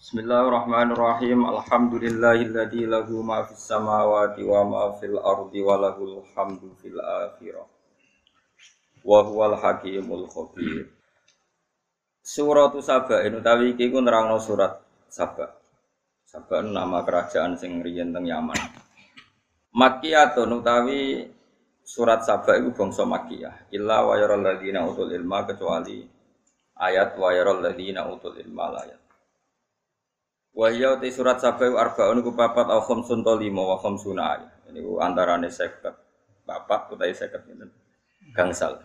Bismillahirrahmanirrahim. Alhamdulillahilladzi lahu ma fis samawati wa ma fil ardi wa lahul hamdu fil akhirah. Wa huwal hakimul khabir. Surah Saba ini utawi iki ku nerangno surat Saba. Saba nama kerajaan sing riyen teng Yaman. Makkiyatun utawi surat Saba itu bangsa Makkiyah. Illa wa yaral ladzina utul ilma kecuali ayat wa yaral ladzina utul ilma ayat. Wahya te surat Saba arbaun ku papat au khamsun to lima wa khamsuna ayat. Ini ku antarane 50 papat utawi 50 pinten. Gangsal.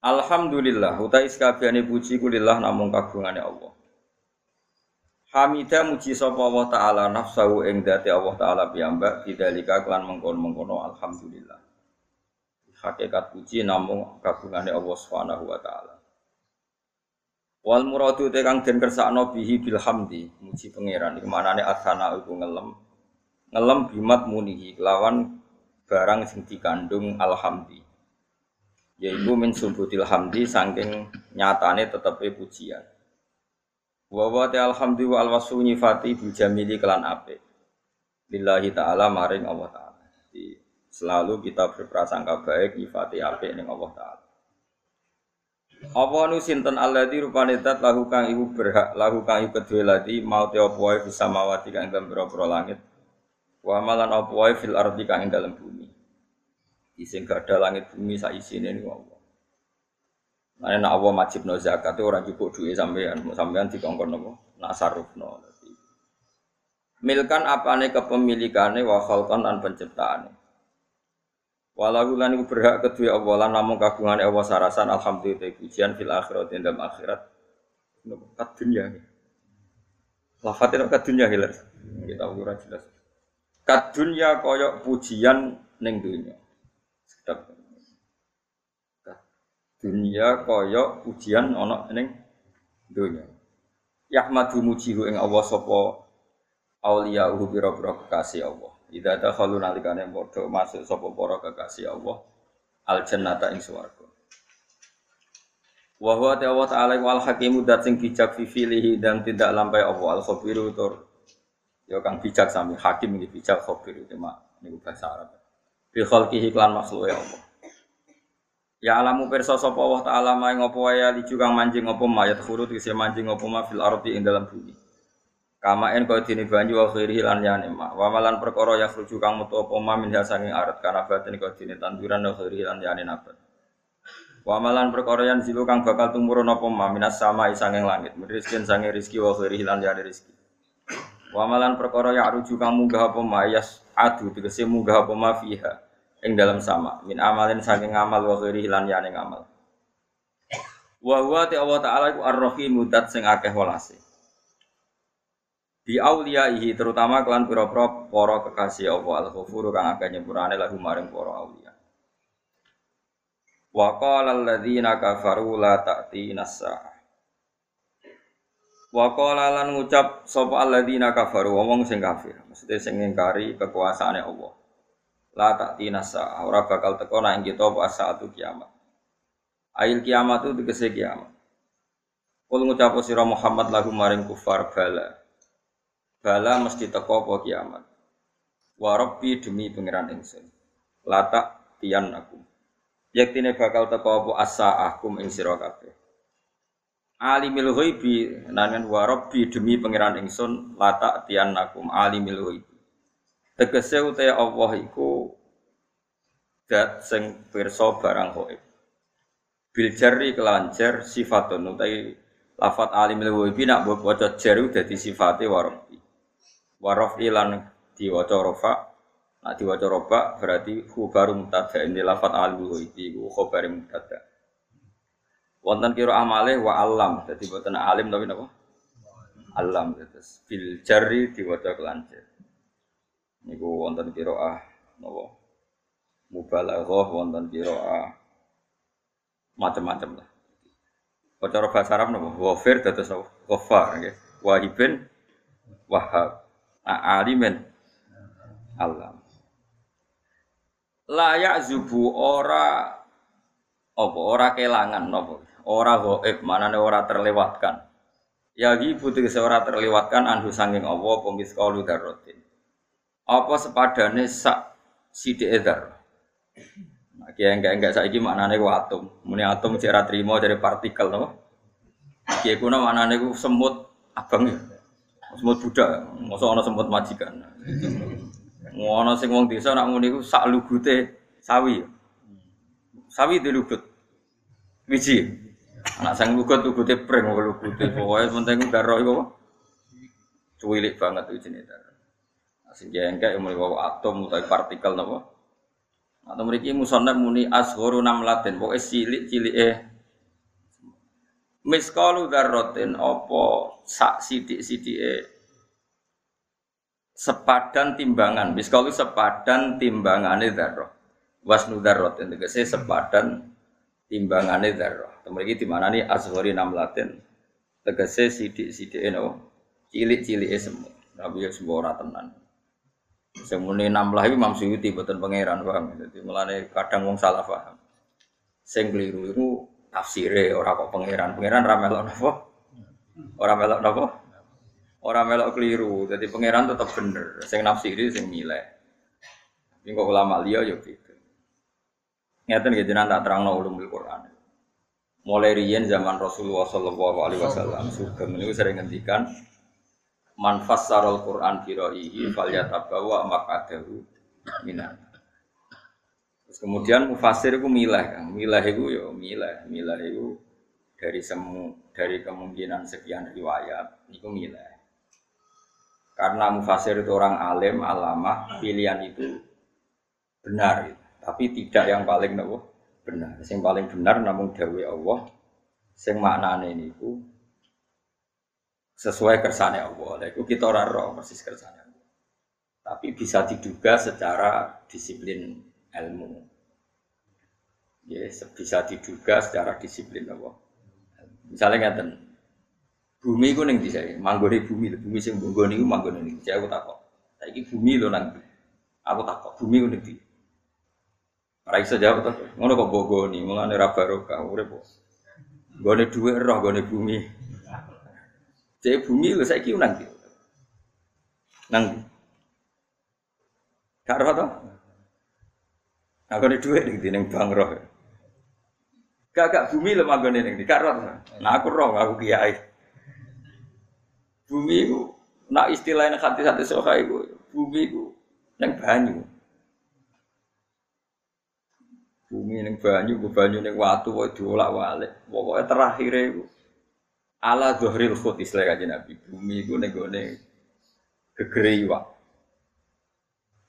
Alhamdulillah utai sekabehane puji kulillah namung kagungane Allah. Hamida muji sapa Allah taala nafsahu ing dati Allah taala piyambak bidzalika kelan mengkon-mengkono alhamdulillah. Hakikat puji namung kagungane Allah Subhanahu wa taala. Wal muradu te kang den kersakno bihi bil hamdi, muji pangeran. Iku manane asana iku ngelem. Ngelem bimat munihi lawan barang sing dikandung alhamdi. Yaiku min subutil hamdi saking nyatane tetepe pujian. Wa wa ta alhamdi wa alwasu nyifati bil jamili kelan apik. Lillahi taala maring Allah taala. Selalu kita berprasangka baik nyifati apik ning Allah taala. Apa nu sinten alladzi rupane zat lahu kang iku berhak lahu kang iku kedue lati mau te apa wae bisa mawati kang dalam pira langit. Wa malan apa wae fil ardi kang ing dalam bumi. Ising gada langit bumi sak isine niku Allah. Nah, nek Allah wajibno zakat itu orang cukup duit sampean, sampean dikongkon nopo? Nasarufno. Milkan apane kepemilikane wa khalqan lan penciptaane. Walau lan iku berhak kedua Allah lan namung kagungan Allah sarasan alhamdulillah pujian fil akhirat dalam akhirat. Kat dunia. Lafate kat dunia hilar. Kita ora jelas. Kat dunia koyok pujian ning dunia. Sedap. Kat dunia koyok pujian ana ning dunia. Yahmadu mujihu ing Allah sapa auliya uhu biro-biro kekasih Allah. Idza dakhalu nalikane padha masuk sapa para kekasih Allah al jannata ing swarga. Wa huwa ta'ala ta'ala wal hakimu dat sing bijak fi filihi dan tidak lampai Allah al khabiru tur ya kang bijak sami hakim iki bijak khabir itu mak niku bahasa Arab. Bi khalqihi klan makhluk ya Allah. Ya alamu perso sapa Allah taala mae ngopo wae li kang manjing ngopo mayat khurut kese manjing ngopo ma fil ardi ing dalam bumi. Kamaen kau dini banyu wa khairi lan yani ma. Wa malan perkara ya khruju kang metu apa ma min arat kana batin kau dini tanduran wa khairi lan yani nabat. Wa malan perkara yang zilu kang bakal tumurun apa ma minas sama sanging langit. Rizkin sanging rizki wa khairi lan yani rizki. Wa malan perkara ya ruju kang munggah apa ma yas adu tegese munggah apa ma fiha ing dalam sama. Min amalin sanging amal wa khairi lan yani ngamal. Wa huwa ta Allah taala iku ar-rahim mudat sing akeh di auliyaihi terutama kelan pira-pira para kekasih Allah al-ghafur kang akeh nyepurane lagu maring para auliya. Wa qala alladziina kafaru la ta'tina as-saah. Wa qala lan ngucap sapa alladziina kafaru wong sing kafir, maksudnya sing ngingkari kekuasaane Allah. La ta'tina as-saah, ora bakal teko nek kita apa saatu kiamat. Ail kiamat itu tegese kiamat. Kul ngucap sira Muhammad lagu maring kufar bala bala mesti teko apa kiamat? Wa rabbi demi pangeran ingsun. Latak tiyan aku. Yaktine bakal teko apa? As-sa'akum ing sira kabeh. Alimil ghaibi nangan wa rabbi demi pangeran ingsun latak tiyan aku alimil ghaibi. Tegese uta Allah iku dat sing pirsa barang ghaib bil kelancar sifatun utai lafat alimil ghaibi nak mbok waca jar dadi sifate wa rabbi warof ilan diwaca rofa nak diwaca roba berarti khabaru mubtada ini lafat alu iki ku khabar mubtada wonten kira amale wa alam dadi boten alim tapi napa alam terus bil jari diwaca jar. Niku wonten qiraah napa? Mubalaghah wonten qiraah macam-macam lah. Cara bahasa Arab napa? Wafir dados napa? Nggih. Wahibin Wahab. Alimin alam. Layak zubu ora apa ora kelangan napa? Ora gaib, manane ora terlewatkan. Ya ibu tegese ora terlewatkan anhu sanging Allah pemis kaulu darotin. Apa sepadane sak sithik edar. Nah, kiai enggak enggak saiki maknane ku atom. Muni atom cek ra trimo dari partikel napa? Kiai kuna maknane ku semut abang ya. Semut budak, mosok ana semut majikan. Ngono sing wong desa nak muni ku sak lugute sawi. Sawi di lugut. Wiji. Anak sang lugut lugute pring kok lugute pokoke penting daro iku apa? Cuwilik banget jenis daro. Sing jengkek mulai bawa atom utawa partikel napa? Atau mriki musannaf muni asgharu namlatin, pokoke cilik-cilik eh miskalu darrotin apa sak sidik-sidike sepadan timbangan. Miskalu sepadan timbangane darroh. Wasnu darrotin tegese sepadan timbangane darroh. Mriki di mana nih azhari namlatin tegese sidik-sidik eno cilik-cilike semut. Tapi ya semua ora tenan. Semune namlah iki Imam Suyuti boten pangeran paham. Dadi mulane kadang wong salah paham. Sing keliru tafsire ora kok pangeran. Pangeran ra melok napa? Ora melok napa? Ora melok keliru. Jadi pangeran tetap bener. Sing nafsiri sing milih. Ini kok ulama liya yo gitu. Ngeten nggih jenengan tak terangno ulumul Quran mulai riyen zaman Rasulullah Shallallahu Alaihi Wasallam Sugeng ini sering ngendikan man fassarul Quran fi ra'yihi falyatabawa maqadahu minan kemudian mufasir itu milah kan, milah itu ya milah, milah itu dari semu dari kemungkinan sekian riwayat itu milah. Karena mufasir itu orang alim, alamah, pilihan itu benar, tapi tidak yang paling nopo benar. Sing paling benar namun dawe Allah sing maknane niku sesuai kersane Allah. Iku kita ora roh persis kersane. Tapi bisa diduga secara disiplin ilmu. Ya, bisa diduga secara disiplin Allah. Misalnya ngeten, bumi ku ning dhisik, manggone bumi, bumi sing bonggone iku manggone ning dhisik aku takok. Saiki bumi lho nang aku takok, bumi ku ning dhisik. Ora jawab to. Ngono kok bogoni, mulane ra barokah urip. Gone dhuwit roh gone bumi. Cek bumi lho saiki nang ndi? Nang Gak roh to? Aku di dhuwit ning ning bang roh. Gak gak bumi lho manggone ning roh. Nah aku roh, aku kiai. Bumi ku nak istilahnya hati-hati soha iku, bumi ku nang banyu. bumi ning banyu, bu banyu ning watu kok diolak-walik. Pokoke terakhir iku ala dhuhril khut istilah kanjeng Nabi. Bumi iku ning gone gegere iwak.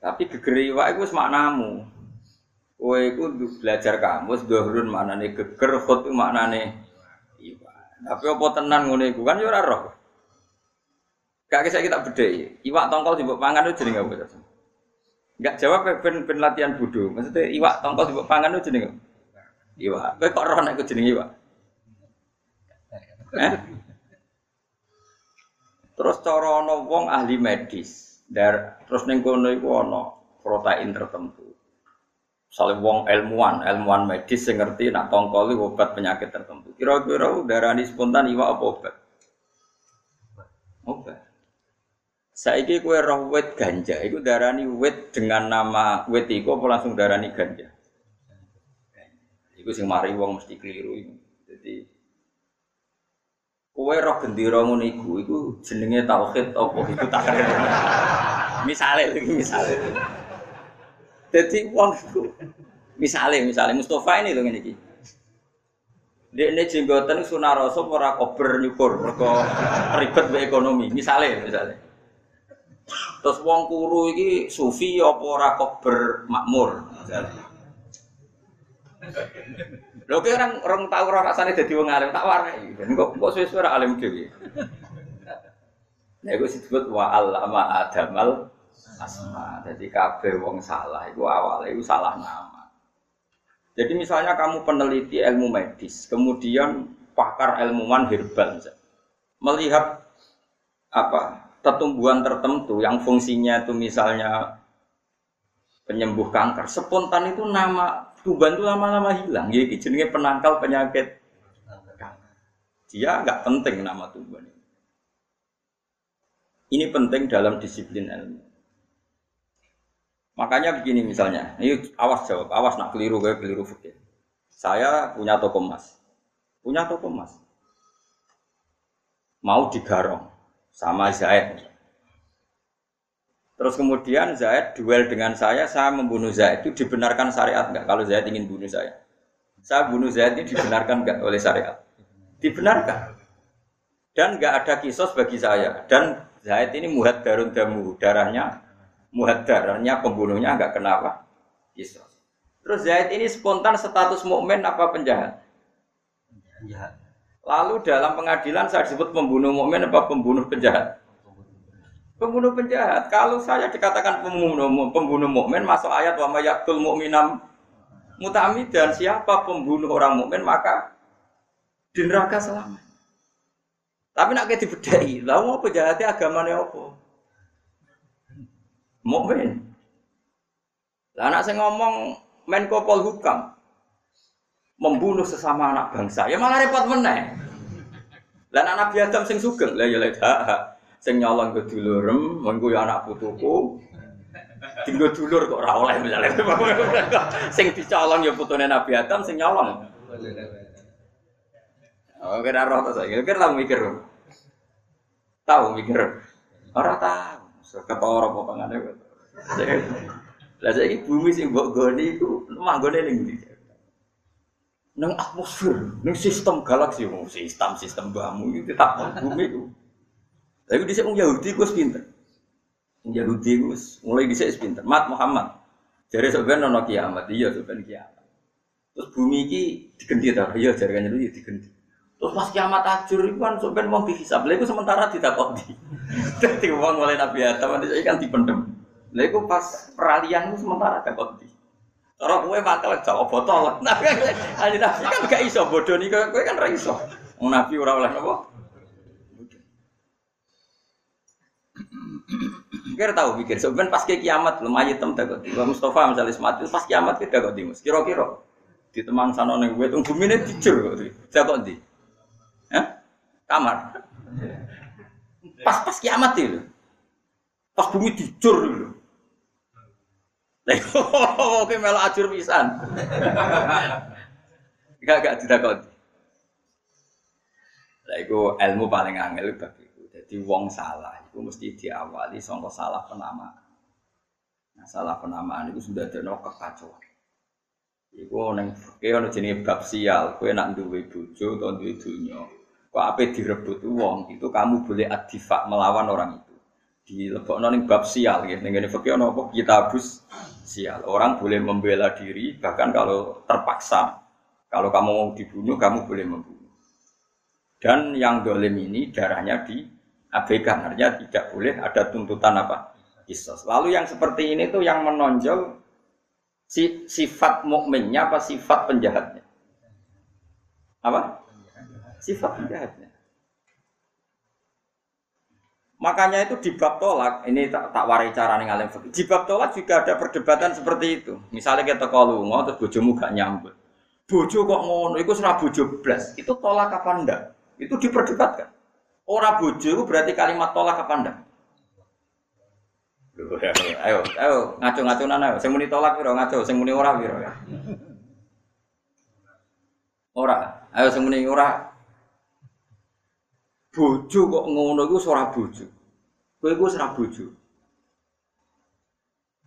Tapi gegere iwak iku wis maknamu. Kowe iku belajar kamus dhuhrun maknane geger, khut maknane iwak. Tapi apa tenan ngene iku kan yo ora roh. Gak kisah kita bedhe. Iwak tongkol dimbok pangan itu jenenge apa? Enggak jawab ben ben latihan bodoh. Maksudnya iwak tongkol di pangan itu jenenge. Iwak. Kowe kok roh nek jenenge iwak? Eh? Terus cara ana wong ahli medis, dar terus ning kono iku ana protein tertentu. Misalnya wong ilmuwan, ilmuwan medis yang ngerti nak tongkol itu obat penyakit tertentu. Kira-kira darah spontan iwak apa obat? Obat. Saiki kue roh wit ganja, itu darani wit dengan nama wit iku apa langsung darani ganja? Iku sing mari wong mesti keliru. Jadi kue roh gendera ngono iku, iku jenenge tauhid apa iku tak Misale lagi misale. Jadi wong iku misale misale Mustafa ini ngene iki. Dia ini jenggotan sunaraso ora kober nyukur mergo ribet be ekonomi. Misale misale. Terus wong kuru iki sufi apa ora kok bermakmur. Lho ki orang orang tahu ora rasane dadi wong alim tak warai. Kok kok suwe-suwe alim dhewe. Nah, itu disebut wa allama adamal asma. Jadi kabeh wong salah itu awalnya itu salah nama. Jadi misalnya kamu peneliti ilmu medis, kemudian pakar ilmuwan herbal melihat apa pertumbuhan tertentu yang fungsinya itu misalnya penyembuh kanker, spontan itu nama tuban itu lama-lama hilang. Jadi jenenge penangkal penyakit Dia nggak penting nama tuban. Ini penting dalam disiplin ilmu. Makanya begini misalnya, ini awas jawab, awas nak keliru gue keliru fikir. Saya punya toko emas, punya toko emas, mau digarong sama Zaid. Terus kemudian Zaid duel dengan saya, saya membunuh Zaid itu dibenarkan syariat nggak? Kalau Zaid ingin bunuh saya, saya bunuh Zaid ini dibenarkan nggak oleh syariat? Dibenarkan. Dan nggak ada kisos bagi saya. Dan Zaid ini muhat darun damu, darahnya muhat darahnya pembunuhnya enggak kenapa? Kisah. Terus Zaid ini spontan status mukmin apa penjahat? Penjahat. Lalu dalam pengadilan saya disebut pembunuh mukmin apa pembunuh penjahat? Pembunuh penjahat. Kalau saya dikatakan pembunuh pembunuh mukmin masuk ayat wa mayyatul mu'minam mutamidan siapa pembunuh orang mukmin maka di neraka selama. Tapi nak kayak dibedai, lalu mau penjahatnya agamanya apa? Mukmin. Lah anak saya ngomong Menko Polhukam membunuh sesama anak bangsa, ya malah repot meneh. Lah anak Nabi Adam sing sugeng, lah ya lek sing nyolong ke dulurem, mengko ya anak putuku. Tinggal dulur kok ora oleh misalnya. sing dicolong ya putune Nabi Adam sing nyolong. Oh, kira roh to saya. Kira tahu mikir. Tahu mikir. Ora tahu. Ketara apa pangane. Lah saiki bumi sing mbok goni iku manggone ning ndi? Nang atmosfer, nang sistem galaksi, oh, sistem sistem bamu itu tetap bumi itu. Tapi dhisik wong Yahudi ku pinter. Yahudi ku mulai dhisik pinter. Mat Muhammad. Jare sebenarnya ono kiamat, iya sebenarnya kiamat. Terus bumi ini digenti ta? Iya jarane itu digenti. Terus pas kiamat ajur itu kan sampean wong dihisab. Lha iku sementara ditakoni. Dadi wong mulai Nabi Adam itu kan dipendem. Lha pas peralihan itu sementara takoni. Cara kowe bakal jawab botol. Nabi Nabi kan gak iso bodoh nih kowe kan ra iso. Wong Nabi ora oleh napa? Kira tahu pikir, sebenarnya pas ke kiamat lumayan tem takut. Mustafa misalnya mati pas kiamat kita kok di Kira-kira di temang sana neng gue tunggu dijur kok. Saya kok di kamar. Pas pas kiamat itu. Pas bumi dijur dulu. Oke malah ajur pisan. Gak gak kau. Lah iku ilmu paling angel bagiku. Jadi wong salah itu mesti diawali sangka salah penamaan. Nah, salah penamaan itu sudah ada kekacauan. Iku neng ana jenenge bab sial, kowe nak duwe bojo utawa duwe donya kok apa direbut? Uang itu kamu boleh adifak melawan orang itu. Di lebok ning bab sial ya ning ngene fikih ana apa? Kitabus sial. Orang boleh membela diri bahkan kalau terpaksa. Kalau kamu mau dibunuh kamu boleh membunuh. Dan yang dolim ini darahnya di abaikan artinya tidak boleh ada tuntutan apa? Kisos lalu yang seperti ini tuh yang menonjol si, sifat mukminnya apa sifat penjahatnya? Apa sifat penjahatnya. Makanya itu di bab tolak, ini tak, tak warai cara nih ngalim. Di bab tolak juga ada perdebatan seperti itu. Misalnya kita kalau mau terus bojomu gak nyambut. Bojo kok ngono, itu serah bojo blas. Itu tolak apa enggak? Itu diperdebatkan. Orang bojo berarti kalimat tolak apa enggak? ayo, ayo, ngaco-ngaco nana, saya muni tolak piro ngaco, saya muni ora piro ya. Ora, ayo saya muni ora bojo kok ngono iku ora bojo. Kowe iku ora bojo.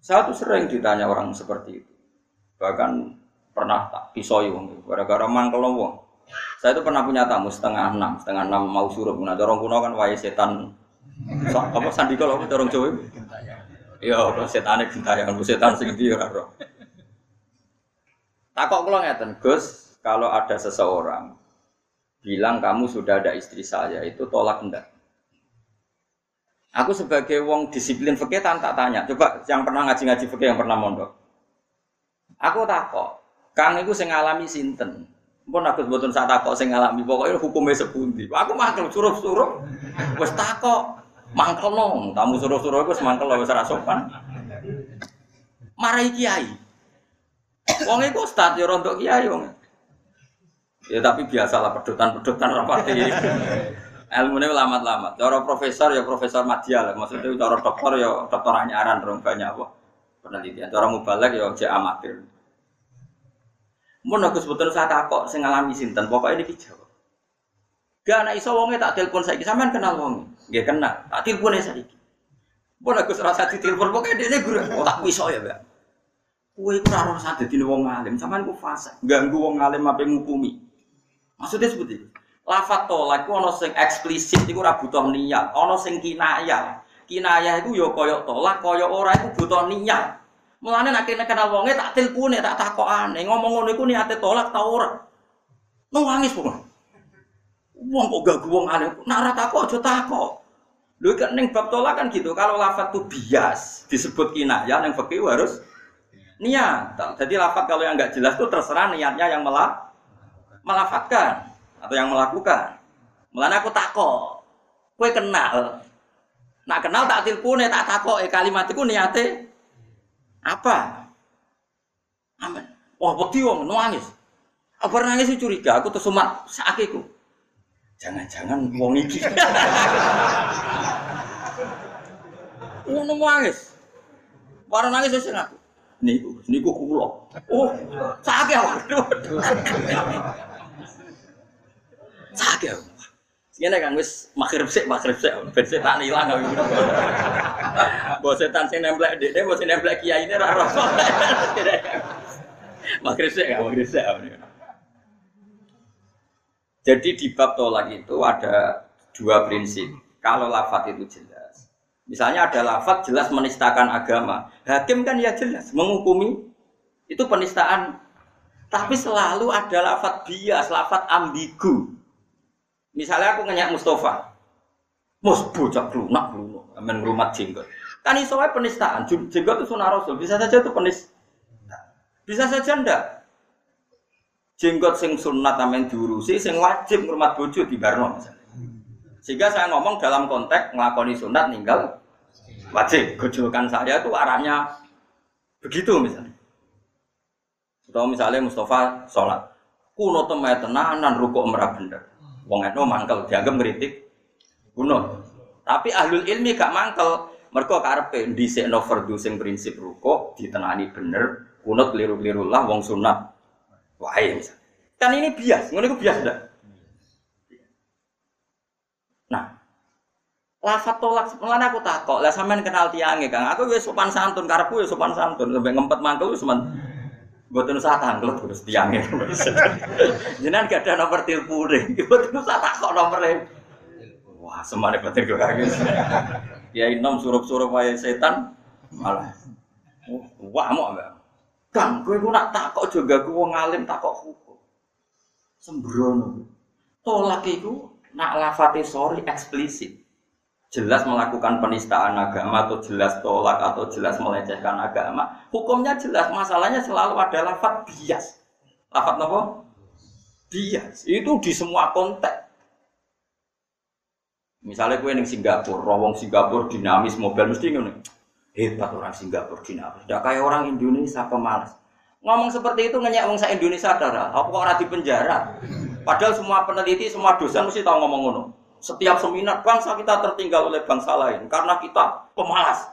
Saya tuh sering ditanya orang seperti itu. Bahkan pernah tak pisoi wong gara-gara mangkel wong. Saya itu pernah punya tamu setengah enam, setengah enam mau suruh. Nah, dorong kuno kan wae setan. So, apa sandi kalau dorong Jawa? Iya, setan itu yang setan sing ndi ora roh. Takok kula ngeten, Gus, kalau ada seseorang bilang kamu sudah ada istri saya itu tolak enggak? Aku sebagai wong disiplin fikih tak tanya. Coba yang pernah ngaji-ngaji fikih yang pernah mondok. Aku takok, Kang iku sing ngalami sinten? Pun aku sebutun saat takok sing ngalami pokoknya hukumnya sepundi. Aku mangkel suruh-suruh. Wes takok, mangkel nong. Tamu suruh-suruh wis mangkel wis ora sopan. Marai kiai. Wong iku ustaz ya rontok kiai wong. Ya tapi biasalah pedotan-pedotan rapati. Ilmunya lamat-lamat. Cara profesor ya profesor Madya lah. Maksudnya cara dokter ya dokter anyaran dong banyak apa penelitian. Cara mubalek ya jek amatir. Mun aku sebetulnya saya takok sing ngalami sinten, pokoknya ini dijawab. Gak anak iso wonge tak telepon saiki, sampean kenal wonge? Nggih kenal, tak telepone saiki. Mun aku serasa ditelepon pokoknya dene guru, oh tak iso ya, Mbak. Kowe iku ora usah dadi wong alim, sampean ku fase, ganggu wong alim apa ngukumi. Maksudnya seperti itu. Lafat tolak itu ono sing eksplisit itu ora butuh niat, ono sing kinayah. Kinayah itu yo ya koyok tolak, koyok ora itu butuh niat. Mulane nek kene kenal wonge tak tilpune tak takokane, ngomong ngono iku niate tolak ta ora. Nangis pokoke. Wong kok gak wong alim, nak ora takok aja takok. Lho kan bab tolak kan gitu, kalau lafat itu bias disebut kinayah yang fikih harus niat. Jadi lafat kalau yang nggak jelas itu terserah niatnya yang melak melafatkan atau yang melakukan. Mulanya aku takok, kue kenal. Nak kenal tak tilpune tak takok eh kalimat itu niate apa? Amin. Wah, wedi wong nangis. Apa nangis curiga, aku tuh sumat sakiku. Jangan-jangan wong iki. Ngono nangis. Para nangis wis aku. Niku, niku kula. Oh, sakit waduh. Sakit. Ngene kan wis makrib sik, makrib sik, ben setan ilang aku. Mbok setan sing nemplek dekne, sing nemplek kiai ini ora ora. Makrib sik, sik. Jadi di bab tolak itu ada dua prinsip. Kalau lafat itu jelas. Misalnya ada lafat jelas menistakan agama. Hakim kan ya jelas menghukumi itu penistaan. Tapi selalu ada lafat bias, lafat ambigu. Misalnya aku ngenyak Mustafa, Mus bocah lunak lunak, amen rumah jenggot. Kan iso penistaan, jenggot itu sunnah rasul, bisa saja itu penis. Bisa saja ndak. Jenggot sing sunat amen diurusi, sing wajib ngurmat bojo di Barno misalnya. Sehingga saya ngomong dalam konteks ngelakoni sunat ninggal wajib. Gojolkan saya itu arahnya begitu misalnya. Atau misalnya Mustafa sholat, kuno temai tenanan rukuk merah bener. Wong eno mangkel dianggap ngeritik kuno. Tapi ahlul ilmi gak mangkel. Mereka karepe dhisikno fardhu sing prinsip ruko ditenani bener, kunut keliru-keliru lah wong sunat. Wae. Kan ini bias, ngono iku bias ndak? Nah, lafat tolak mulane aku takok, lah sampean kenal tiange Kang. Aku wis sopan santun karepku wis sopan santun, sampai ngempet mangkel wis Buat usah tangkel terus tiangnya. Jangan gak ada nomor telepon deh. Buat usah kok nomornya. Wah, semuanya batin gue kaget. Ya inom surup-surup wae setan malah. Wah, mau enggak? Kang, gue nak takok juga gue ngalim takok hukum. Sembrono. Tolak itu nak lafati sorry eksplisit jelas melakukan penistaan agama atau jelas tolak atau jelas melecehkan agama, hukumnya jelas. Masalahnya selalu ada lafat bias. Lafat apa? Bias. Itu di semua konteks. Misalnya gue neng Singapura, rawong Singapura dinamis mobil mesti ngono. Hebat orang Singapura dinamis. Tidak kayak orang Indonesia pemalas. Ngomong seperti itu ngenyak wong Indonesia darah. Apa orang di penjara? Padahal semua peneliti, semua dosen mesti tahu ngomong ngono. Setiap seminar bangsa kita tertinggal oleh bangsa lain karena kita pemalas.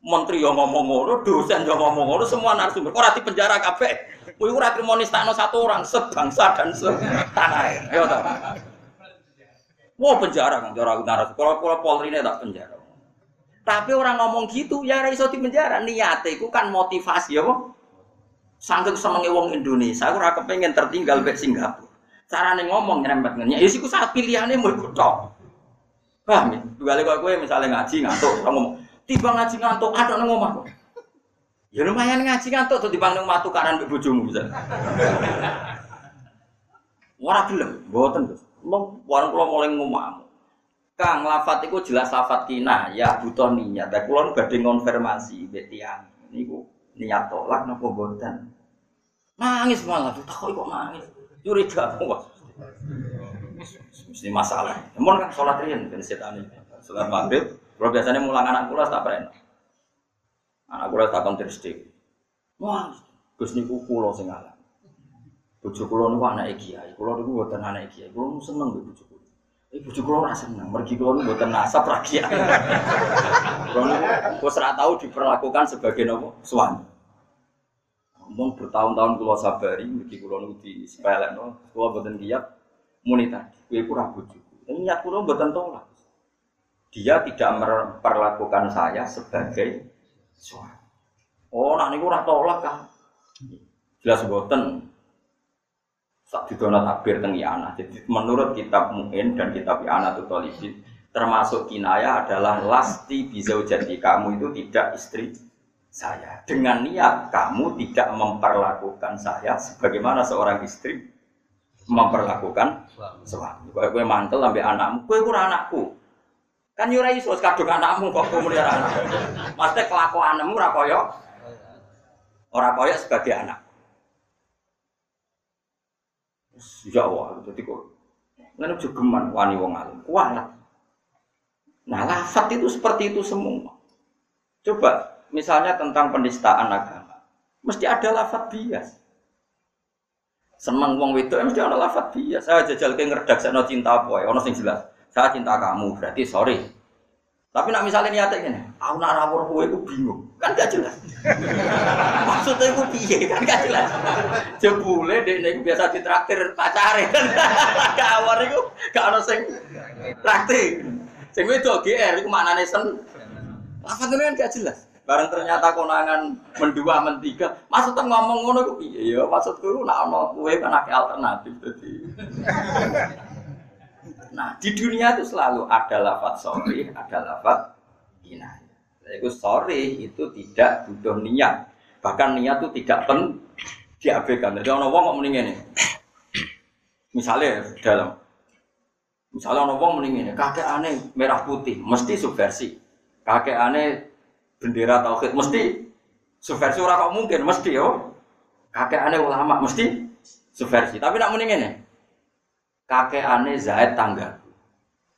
Menteri yang ngomong ngono, dosen yang ngomong ngono, semua narasumber. Kok di penjara kabeh. Kuwi ora trimo nistakno satu orang sebangsa dan setanah air. Ayo ta. Wah penjara kan cara narasumber. Kalau kalau Polri ini tak penjara. Tapi orang ngomong gitu ya ora iso di penjara. Niate kan motivasi ya. Sanggup senenge wong Indonesia, aku ora kepengin tertinggal mek Singapura. Carane ngomong nyerempet ngene. Ya siku saat pilihane mau tok. Paham ya? Dua kali gue misalnya ngaji ngantuk, ngomong, tiba ngaji ngantuk, ada nang omah Ya lumayan ngaji ngantuk tuh tiba nang matu karan mbek bojomu bisa. Ora gelem, mboten Gus. Mau warung kula mulai ngomong. Kang lafat itu jelas lafat kina ya butuh niat. Tapi kulon badhe konfirmasi betian. Niku niat tolak napa boten. Nangis malah tuh kok nangis. Curiga wah. Mesti masalah. Namun kan sholat rian ben setan. Sholat maghrib, kalau biasanya mulang anak kula tak pernah. Anak kula tak kontristik. Wah, Gus niku kula sing ngalah. Bojo kula niku anake kiai. Kula niku mboten anake kiai. Kula seneng bojo Eh bojo kula ora seneng, mergi kula nu mboten nasab ra. Kula niku wis tau diperlakukan sebagai nopo? Suami. Mun bertahun-tahun kula sabari, mergi kula nu di sepelekno, kula mboten kiat muni tadi, kowe kurang bojoku. Niat kula mboten tolak. Dia tidak memperlakukan saya sebagai suami. Oh, nak niku ora tolak kan. Jelas mboten sak didono takbir teng Yana. Jadi menurut kitab Mu'in dan kitab Yana itu Tolibin, termasuk kinaya adalah lasti bisa jadi kamu itu tidak istri saya. Dengan niat kamu tidak memperlakukan saya sebagaimana seorang istri memperlakukan suami. Kau gue mantel sampai anakmu, gue kurang anakku. Kan yurai iso kadung anakmu kok kemudian anak. Maksudnya kelakuanmu ora koyo ora koyo sebagai anak. Ya Allah, jadi kok ngene jogeman wani wong alim. Kualat. Nah, lafat itu seperti itu semua. Coba misalnya tentang penistaan agama. Mesti ada lafat bias. Seneng wong wedok mesti ada lafat bias. Saya jajal ke ngerdak saya cinta apa ya, ono sing jelas. Saya cinta kamu, berarti sorry. Tapi nak misalnya niatnya gini, aku nak rawur kue itu bingung, kan gak jelas. Maksudnya itu piye kan gak jelas. Jebule dek nek biasa ditraktir pacare kan. Kawar itu gak ono sing traktir. Sing itu GR iku maknane sen. Lafat kan gak jelas. Barang ternyata konangan mendua mentiga, maksudnya ngomong ngono ku piye ya? Maksudku nak ono kue kan alternatif dadi. Nah, di dunia itu selalu ada lafat sorry, ada lafat inayah. Itu sorry itu tidak butuh niat. Bahkan niat itu tidak pen diabaikan. Jadi orang ngomong mending ini. Misalnya dalam Misalnya orang ngomong mending ini, kakek aneh merah putih, mesti subversi. Kakek aneh bendera tauhid, mesti subversi orang kok mungkin, mesti yo. Kakek aneh ulama, mesti subversi. Tapi nak mending ini, kakek aneh Zaid tangga.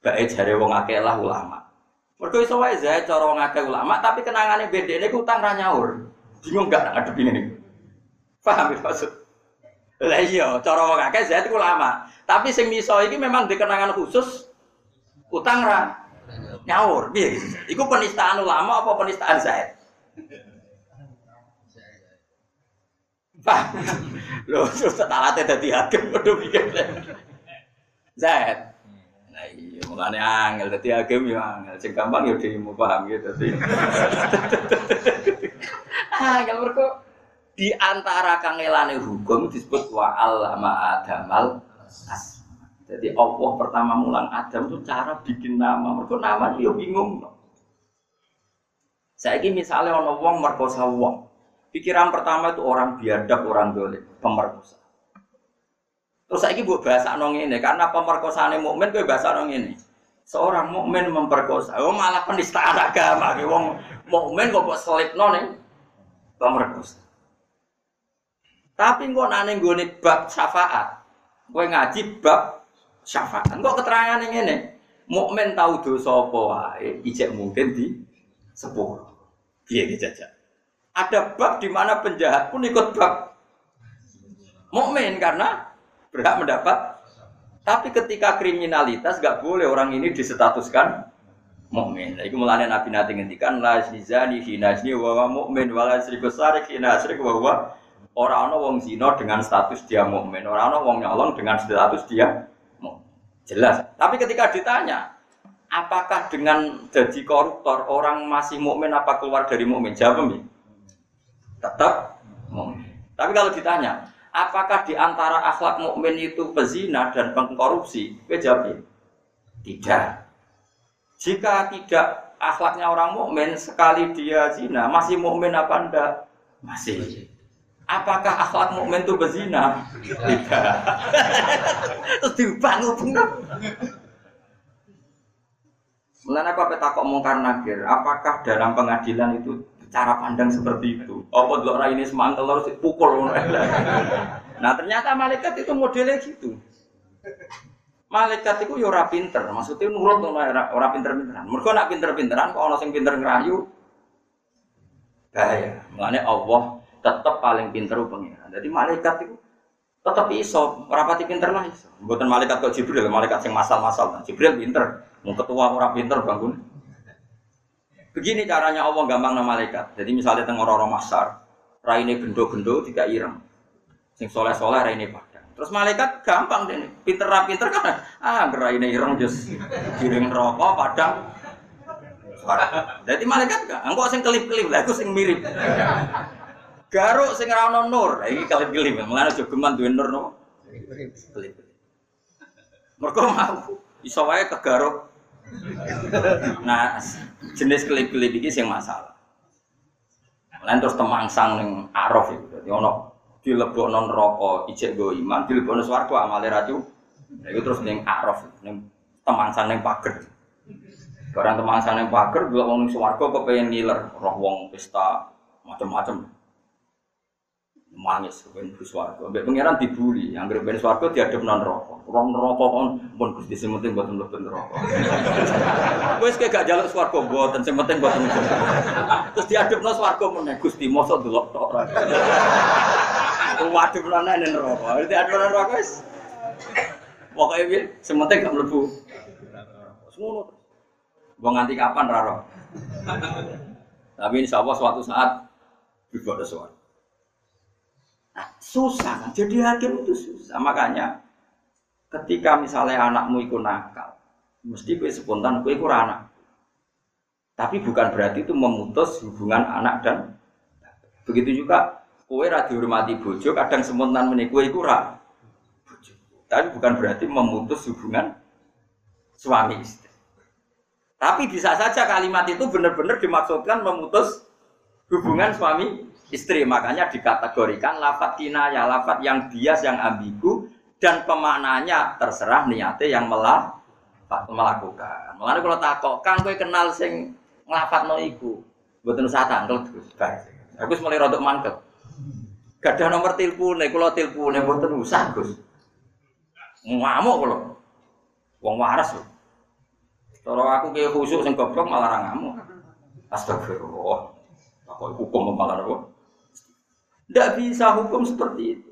Baik jare wong akeh lah ulama. Mergo iso wae Zaid cara wong akeh ulama, tapi kenangane bedene ku utang ra nyaur. Bingung gak ngadepin ini? Paham ya maksud? Lah iya, cara wong akeh Zaid ku ulama. Tapi sing miso iki memang dikenangan khusus utang ra nyaur. Piye gitu? Iku penistaan ulama apa penistaan Zaid? Pak, susah talate dadi hakim, udah pikir. Zaid. Nah iya, mulane angel dadi hakim ya angel. Sing gampang ya dhewe paham gitu dadi. Angel mergo di antara kangelane hukum disebut wa allama adamal as. Jadi Allah pertama mulang Adam itu cara bikin nama. Mergo nama dia bingung. Saya ini misalnya orang wong merkosa wong. Pikiran pertama itu orang biadab, orang dolim, pemerkosa. Terus saya ini buat bahasa nong ini karena pemerkosaan mukmin gue bahasa nong ini. Seorang mukmin memperkosa, oh malah penistaan agama, gue wong mukmin kok buat selip nong pemerkosa. Tapi kok nane gue bab syafaat, gue ngaji bab syafaat. Kok keterangan ini mukmin tahu dosa apa wae, ijek mungkin di sepuluh. Iya gitu aja. Ada bab di mana penjahat pun ikut bab mukmin karena berhak mendapat. Tapi ketika kriminalitas gak boleh orang ini disetatuskan mukmin. Iku mulane Nabi nanti ngendikan la zani hina zni wa wa mukmin wa la syriku sarik hina syrik wa wa ora ana wong zina dengan status dia mukmin, ora ana wong nyolong dengan status dia. Jelas. Tapi ketika ditanya, apakah dengan jadi koruptor orang masih mukmin apa keluar dari mukmin? Jawab mi. Tetap mukmin. Tapi kalau ditanya, apakah di antara akhlak mukmin itu pezina dan pengkorupsi? Jawab tidak. Jika tidak akhlaknya orang mukmin sekali dia zina, masih mukmin apa enggak? Masih. Apakah akhlak mukmin itu bezina? Tidak. Terus diubah Mulanya aku apa takut mungkar nakir, apakah dalam pengadilan itu cara pandang seperti itu? Apa dulu ini semangkel harus pukul? Nah ternyata malaikat itu modelnya gitu. Malaikat itu ya ora pinter, maksudnya nurut ora, ora pinter-pinteran. Mereka nak pinter-pinteran, kok orang sing pinter ngerayu, bahaya. Mulanya Allah tetap paling pinter pengiran. Jadi malaikat itu tetap iso, rapati pinter lah iso. Bukan malaikat kok Jibril, malaikat yang masal-masal. Jibril pinter, Mau ketua orang pinter bangun. Begini caranya Allah gampang nama malaikat. Jadi misalnya tengok orang masar, raine gendo-gendo tidak ireng. Sing soleh-soleh raine padang. Terus malaikat gampang deh, pinter pinter kan? Ah, raine ireng jus, giring rokok padang. Jadi malaikat gak, engkau sing kelip-kelip lah, aku sing mirip. Garuk sing ra ono nur, iki kelip-kelip. Mulane aja geman duwe nur no. Kelip. Mergo mau iso wae kegaruk Nah, jenis kelip-kelip ini yang masalah. Lain terus temangsang ning arof itu. Dadi ono non rokok ijek go iman, dilebokno swarga amale racu. Itu terus ning arof ning temangsang ning pager. Barang temangsang ning pager delok wong swarga kepengin ngiler, roh wong pesta macam-macam manis ben bus warga. Mbek pangeran dibuli, anggere ben swarga diadep non rokok. Rong rokok kon pun Gusti sing penting mboten mlebu rokok. Wis kayak gak jaluk swarga mboten sing penting mboten. Terus diadep non swarga meneh Gusti mosok delok tok ora. Waduh lan nang rokok. Berarti adep non rokok wis. Pokoke piye sing penting gak mlebu. Semono. Wong nganti kapan ra Tapi insya Allah suatu saat juga ada suara. Nah, susah kan? Jadi hakim itu susah. Makanya ketika misalnya anakmu ikut nakal, mesti kue spontan kue kurang anak. Tapi bukan berarti itu memutus hubungan anak dan begitu juga kue radio hormati bojo kadang spontan menikah kue. Tapi bukan berarti memutus hubungan suami istri. Tapi bisa saja kalimat itu benar-benar dimaksudkan memutus hubungan suami istri. Makanya dikategorikan lafat kinaya lafat yang bias yang ambigu dan pemaknanya terserah niatnya yang melah, melakukan. Mulane kalau takok kan gue kenal sing nglafat no iku. Mboten usah tangkel Gus. Aku mulai rodok mangkel gak ada nomor kalau telepon nih mboten usah Gus. Ngamuk kalau wong waras loh kalau aku kayak khusyuk sing goblok malah ra ngamuk. Astagfirullah. Aku hukum malah apa tidak bisa hukum seperti itu.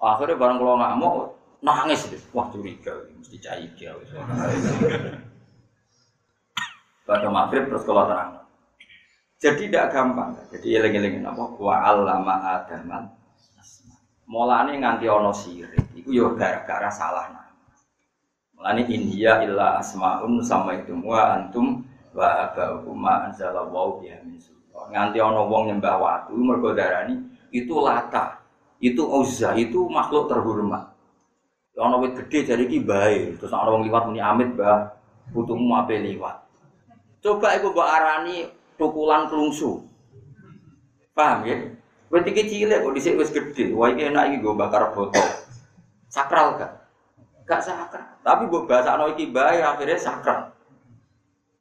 Akhirnya barang kalau nggak mau nangis deh. Wah curiga, mesti cair dia. Pada maghrib terus kalau terang. Jadi tidak gampang. Jadi eling-elingin apa? Wa allama adaman. Mulane nganti ono sirik. Iku yo gara-gara salah nama. Mulane India illa asmaun sama itu wa antum wa abaukum ma anzalallahu biha min nganti ana wong nyembah watu mergo darani itu lata itu uzza itu makhluk terhormat. Ana wit gede jadi iki bae terus ana wong liwat muni amit bah putumu ape liwat. Coba iku mbok arani tukulan klungsu. Paham ya? Wit iki cilik kok dhisik wis gede wah iki enak iki go bakar botol. Sakral gak gak sakral. Tapi mbok basakno iki bae akhirnya sakral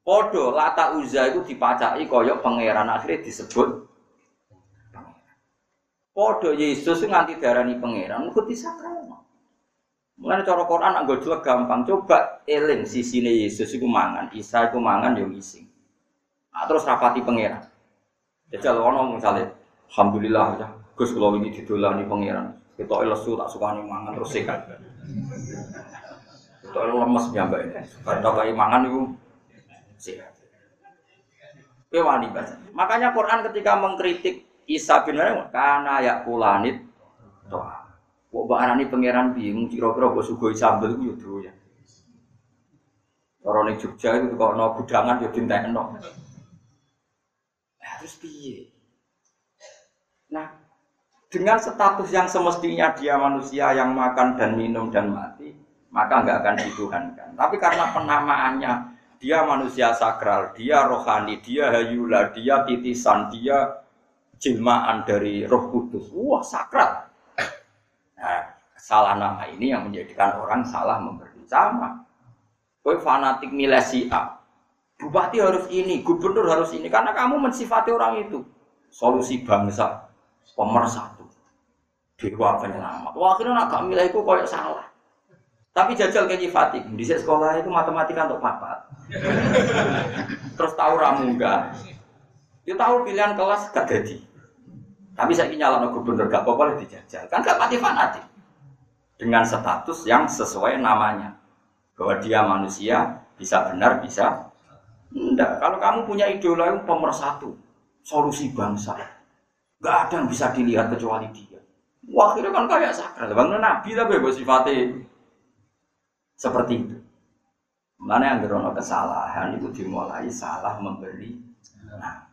Podo lata uza itu dipacai koyok pangeran akhirnya disebut Podo Yesus nganti darani pangeran, mengko disakralno. Mulane cara Quran anggo jelek gampang. Coba eling sisine Yesus iku mangan, Isa iku mangan yo ngising. Nah, terus rapati pangeran. Jajal ono misalnya, alhamdulillah ya, Gus kula ini didolani pangeran. Kita lesu tak sukani mangan terus sehat. Kita lemes nyambak ini. Karena kayak mangan Wani baca. Makanya Quran ketika mengkritik Isa bin Maryam karena ya kulanit toa. Kok mbak pangeran bingung kira-kira kok sugoi sambel ku ya. Orang Jogja itu kalau no budangan ya dintekno. Nah, terus piye? Nah, dengan status yang semestinya dia manusia yang makan dan minum dan mati, maka nggak akan dituhankan. Tapi karena penamaannya dia manusia sakral, dia rohani, dia hayula, dia titisan, dia jilmaan dari roh kudus. Wah sakral. Nah, salah nama ini yang menjadikan orang salah memberi sama. Kowe fanatik milih si A. Bupati harus ini, gubernur harus ini karena kamu mensifati orang itu. Solusi bangsa, pemersatu. Dewa penyelamat. Wah, akhirnya nak gak milih itu koyok salah. Tapi jajal kayak nyifati, di sekolah itu matematika untuk papat. Terus tahu ramu enggak? Dia tahu pilihan kelas gak jadi. Tapi saya ingin nyala gubernur gak apa-apa dijajal. Kan gak mati fanatik. Dengan status yang sesuai namanya. Bahwa dia manusia, bisa benar, bisa enggak. Kalau kamu punya idola yang pemersatu, solusi bangsa. Gak ada yang bisa dilihat kecuali dia. Wah, itu kan kayak sakral. Bang Nabi tapi sifatnya seperti itu. Mana yang gerono kesalahan itu dimulai salah memberi nah.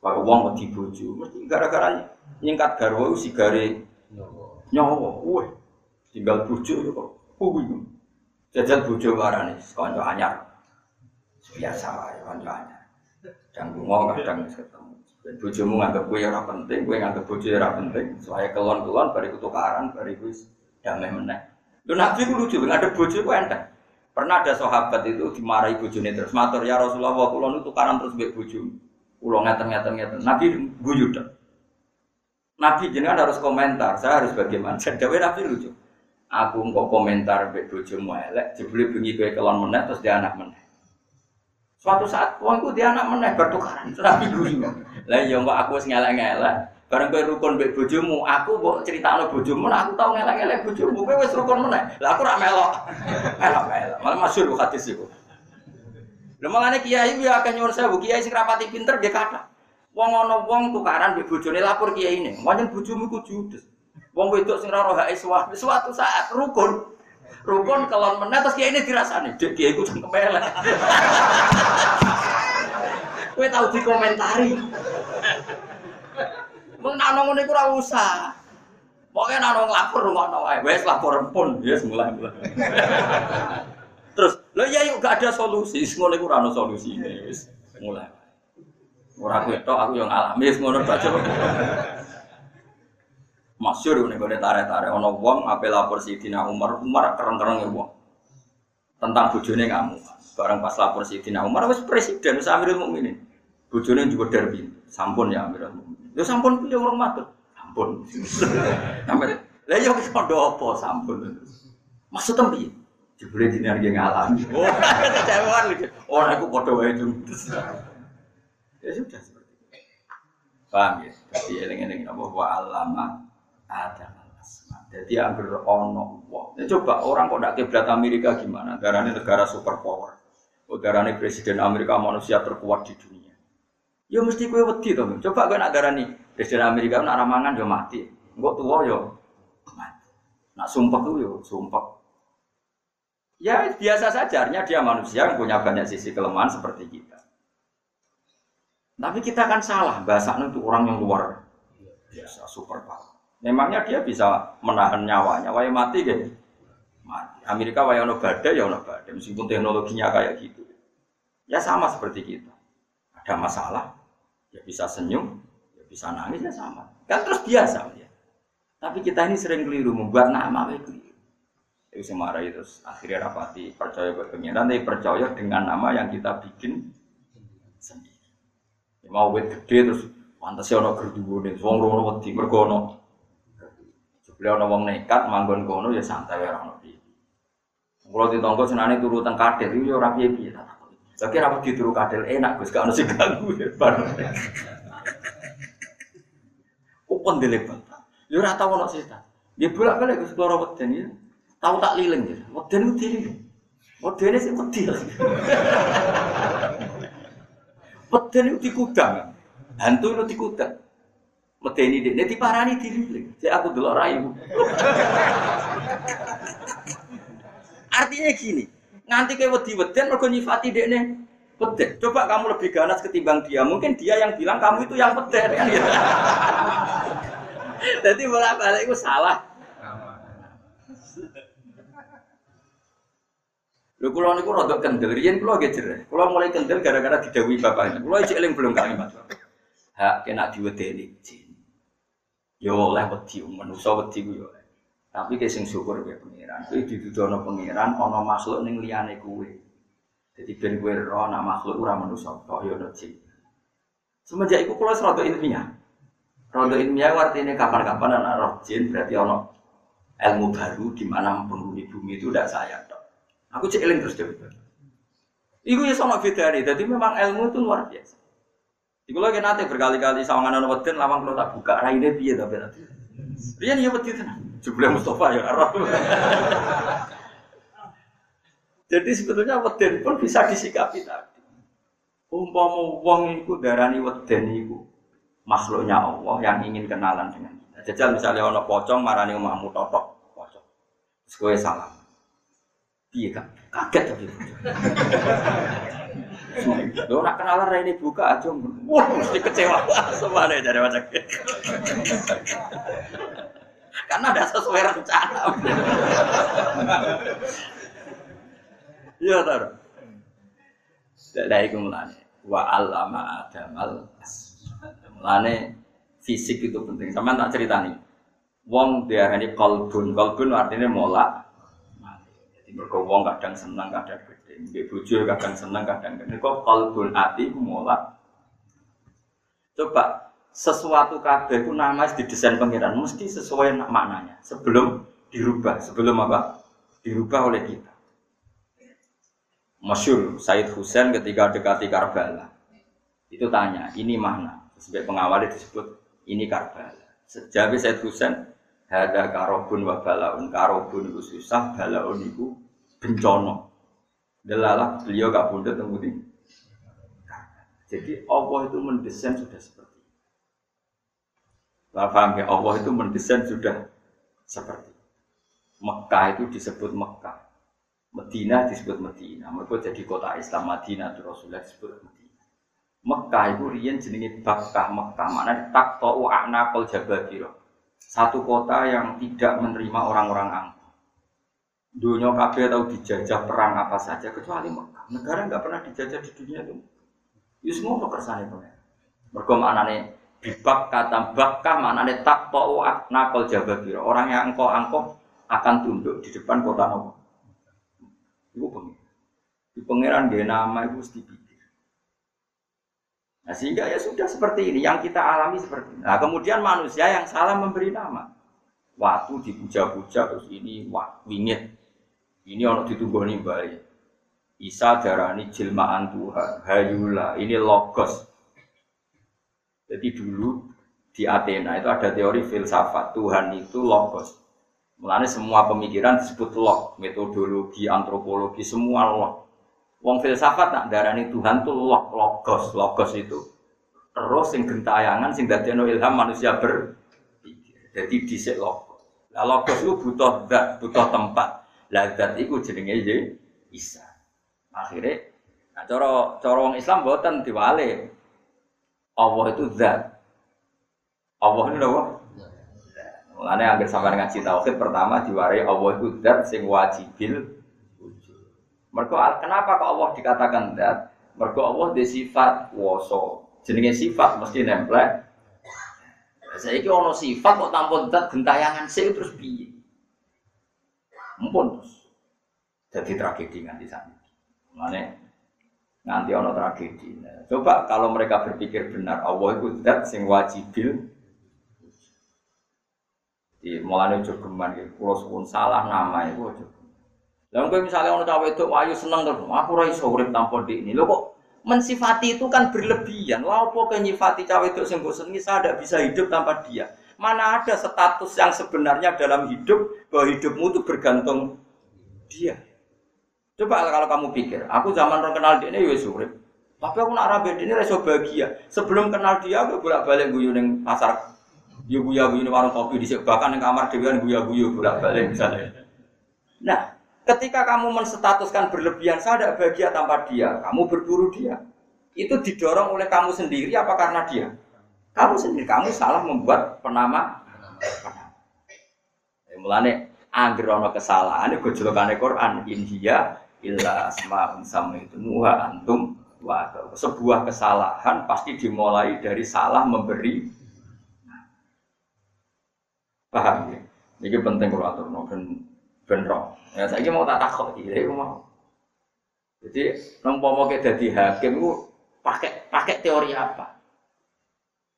Kalau uang mau dibuju, mesti gara-gara nyingkat garwa si gare nyawa, wah tinggal buju itu kok, wih jajal buju nih, sekonco anyar, biasa lah ya konco anyar, dan bunga kadang ketemu. Bujumu nganggep gue ora penting, gue nganggep buju ora penting, soalnya kelon-kelon bariku tukaran, bariku damai meneh. Lu nabi ku lucu, ada bojo ku enteng. Pernah ada sahabat itu dimarahi bojone terus matur ya Rasulullah kula nu tukaran terus mbek bojo. Kula ngeten-ngeten ngeten. Nabi guyu. Nabi jenengan harus komentar, saya harus bagaimana? Jadi Nabi lucu. Aku engkau komentar mbek bojomu elek, jebule bengi kowe kelon meneh terus dia anak meneh. Suatu saat wong iku dia anak meneh bertukaran. Nabi guyu. Lah iya kok aku wis ngelek-ngelek. Bareng kowe rukun mbek bojomu, aku mbok critakno bojomu, aku tau ngelak-ngelak bojomu, kowe wis rukun meneh. Lah aku ora melok. Melok-melok. Malah masyhur hadis iku. Lha mangane kiai ya akeh nyuwun sewu, kiai sing rapati pinter nggih kathah. Wong ana wong tukaran mbek bojone lapor kiai ini, "Wancen bojomu iku judes." Wong wedok sing ora roh hake suatu saat rukun. Rukun kelon meneh terus kiai ini dirasani, "Dek kiai ku cangkem elek." Kowe tau dikomentari. Mung nak nang ngene iku ora usah. Pokoke nak nang lapor ngono wae. Wes lapor pun, yes mulai mulai. Terus, lo ya yuk gak ada solusi, ngono iku ora ono solusine wis mulai. Ora aku aku yang alami wis ngono baca. Masyur ini gue tarik-tarik, ono wong apa lapor Sidina Umar, Umar keren-keren ya wong tentang bujone kamu. Barang pas lapor Sidina Umar, wes presiden, wes Amirul Mukminin. Bujone juga derby, sampun ya Amirul Mukminin. Ya sampun pilih orang matur. Sampun. Sampai lah yo wis padha apa sampun. Maksud tempi. Jebule dine iki ngalami. Oh, kecewaan lho. Oh, aku padha wae itu. Ya sudah seperti itu. Paham ya? Jadi eling-eling apa wa alama ada Jadi anggur ono wah. Ya coba orang kok ndak kiblat Amerika gimana? Darahnya negara superpower. Udarane presiden Amerika manusia terkuat di dunia. Ya mesti kue wedi to. Coba kowe nak darani Presiden Amerika nak ramangan yo mati. Engko tuwa yo. Nak sumpah tuh yo sumpah. Ya biasa saja, artinya dia manusia yang punya banyak sisi kelemahan seperti kita. Tapi kita kan salah, bahasa itu orang yang luar biasa, super power. Memangnya dia bisa menahan nyawanya, waya mati gitu. Mati. Amerika waya ono badai ya ono badai, meskipun teknologinya kayak gitu. Ya sama seperti kita. Ada masalah, ya bisa senyum, ya bisa nangis ya sama. Kan terus biasa ya. Tapi kita ini sering keliru membuat nama itu. Itu semarah itu akhirnya rapati percaya buat pengiran, tapi percaya dengan nama yang kita bikin sendiri. Ya, mau wet gede terus pantas ya ono nih, wong rono wedi mergo ono. Sebelah ono wong nekat manggon kono ya santai ora ono piye. Kalau di tonggo senane turu itu ya ora piye-piye lagi rapat dituru kadel enak Gus, gak ono sing ganggu ya bar. Upon dilebet. Yo ora tau ono setan. Dia bolak-balik Gus karo weden ya. Tahu tak liling ya. Weden ku diri. Wedene sing wedi. Weden itu dikudang. Hantu itu dikudang. Medeni dek, nanti parani diri. Saya aku dulu rayu. Artinya gini, Nganti kayak wedi weden mergo nyifati dekne peden. Coba kamu lebih ganas ketimbang dia. Mungkin dia yang bilang kamu itu yang peden kan gitu. Jadi bolak-balik itu salah. Lho kula niku rada kendel, riyen kula nggih jereh. Kula mulai kendel gara-gara didhawuhi bapaknya. Kula iki eling belum kalimat. Hak kena diwedeni jin. Yo oleh wedi manusa wedi ku yo. Tapi sing syukur ya pangeran. Kowe didudono pangeran ana makhluk ning liyane kowe. Jadi ben kowe ro ana makhluk ora manusa tok ya ono jin. Semenjak iku kula serada ilmiah. Rondo ilmiah artinya kapan-kapan anak roh jin berarti ono ilmu baru di mana penghuni bumi itu tidak saya tok. Aku cek eling terus deh. Iku ya sama beda nih. Jadi memang ilmu itu luar biasa. Iku lagi nanti berkali-kali sawangan anak weden lawang kalau tak buka raine piye tapi nanti. Dia nih wedi tenan. Jumlah Mustafa ya arah. Jadi sebetulnya weden pun bisa disikapi tadi. Umpama wong iku darani weden iku makhluknya Allah yang ingin kenalan dengan kita. Jajal misalnya ono pocong marani omahmu totok pocong. Terus salam. Piye kan? Kaget tapi. Lo nak kenalan ini buka aja, wah mesti kecewa semua dari macam Karena ada sesuai rencana. Iya tar. Dari itu mulane. Wa alama adamal Mulane fisik itu penting. Sama tak cerita nih. Wong diarani kolbun. Kolbun artinya mola. Mereka wong kadang senang, kadang gede. Dia bujur kadang senang, kadang gede. Kok kolbun hati ku. Coba sesuatu kabeh itu nama didesain pengiran mesti sesuai maknanya. Sebelum dirubah. Sebelum apa? Dirubah oleh kita. Masyur Said Husain ketika dekati Karbala. Itu tanya ini mana sebagai pengawal disebut ini Karbala. Sejauh Said Husain ada karobun wa balaun. Karobun itu susah balaun itu bencono delalah beliau gak pun ketemu jadi Allah itu mendesain sudah seperti paham ya? Allah itu mendesain sudah seperti Mekah itu disebut Mekah. Medina disebut Medina. Mereka jadi kota Islam Madinah itu Rasulullah disebut Medina Mekah itu rian jenenge Bakkah Mekah. Mana tak tahu anakol jabadiro. Satu kota yang tidak menerima orang-orang angkuh dunia kabeh tahu dijajah perang apa saja kecuali Mekah negara nggak pernah dijajah di dunia itu itu semua kersane itu mereka maknanya Bibak kata bakah mana nih tak tau nakal jababiro. Orang yang engkau angkau akan tunduk di depan kota nopo. Ibu pengiran. Di pangeran dia nama itu mesti. Nah sehingga ya sudah seperti ini. Yang kita alami seperti ini. Nah kemudian manusia yang salah memberi nama. Waktu dipuja-puja terus ini wah wingit. Ini orang ditunggu nih baik. Isa darani jilmaan Tuhan. Hayula ini logos jadi dulu di Athena itu ada teori filsafat Tuhan itu logos. Mulanya semua pemikiran disebut log, metodologi, antropologi semua log. Wong filsafat nak darani Tuhan tuh log, logos, logos itu. Terus sing gentayangan sing dadekno ilham manusia ber jadi disik logos. Lah logos itu butuh zat, butuh tempat. Lah zat itu jenenge Isa. Akhirnya nah cara cara wong Islam boten diwale. Allah itu zat. Allah itu apa? Mulane hampir sampai ngaji tauhid pertama diwarai Allah itu zat sing wajibil Mereka kenapa kok Allah dikatakan zat? Mereka Allah di sifat woso. Jenenge sifat mesti nempel. Saya ini ono sifat kok tanpa zat gentayangan sih terus piye? Mumpun. Jadi tragedi nganti sana. Mulane nanti ono tragedi. Coba kalau mereka berpikir benar, Allah itu zat sing wajibil. Di mulane ojo geman iki, kula suwun salah nama itu ojo. Kowe misalnya ono cawe itu wayu seneng terus, aku ora iso urip tanpa dik ini. Lho kok mensifati itu kan berlebihan. Lah opo nyifati cawe itu sing mbok senengi saya tidak bisa hidup tanpa dia. Mana ada status yang sebenarnya dalam hidup bahwa hidupmu itu bergantung dia. Coba kalau kamu pikir, aku zaman orang kenal dia ini ya surip. Tapi aku nak rabe ini reso bahagia. Sebelum kenal dia, aku bolak balik guyu neng pasar. Ya guya guyu neng warung kopi di bahkan neng kamar dia kan guya guyu bolak balik misalnya. Nah, ketika kamu menstatuskan berlebihan, saya tidak bahagia tanpa dia. Kamu berburu dia. Itu didorong oleh kamu sendiri apa karena dia? Kamu sendiri, kamu salah membuat penama. mulane angger kesalahan gojolokane Quran India illa itu muha antum wa sebuah kesalahan pasti dimulai dari salah memberi paham ya Ini penting kalau atur no ben ben roh. Ya saya mau tak takut iki mau. Jadi nopo ke jadi hakim itu pakai pakai teori apa?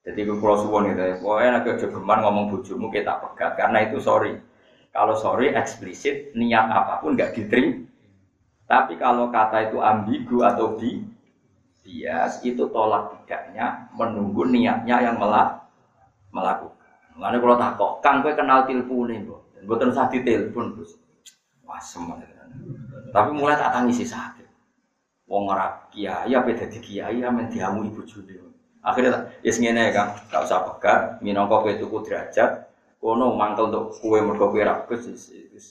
Jadi gue kalau suwon gitu ya, pokoknya agak jogeman ngomong bujumu kita pegat karena itu sorry. Kalau sorry eksplisit niat apa pun nggak diterima. Tapi kalau kata itu ambigu atau di bias itu tolak tidaknya menunggu niatnya yang melak melakukan. Mana kalau tak kok, kang gue kenal telepon ini, dan gue terus hati telepon terus, wah semuanya. Tapi mulai tak tangisi sakit. Wong ora kiai apa dadi kiai amen diamu ibu june. Akhirnya yes ngene kan, gak usah pegat, minangka kowe tuku derajat, kono mangkel untuk kue mergo kowe ra wis wis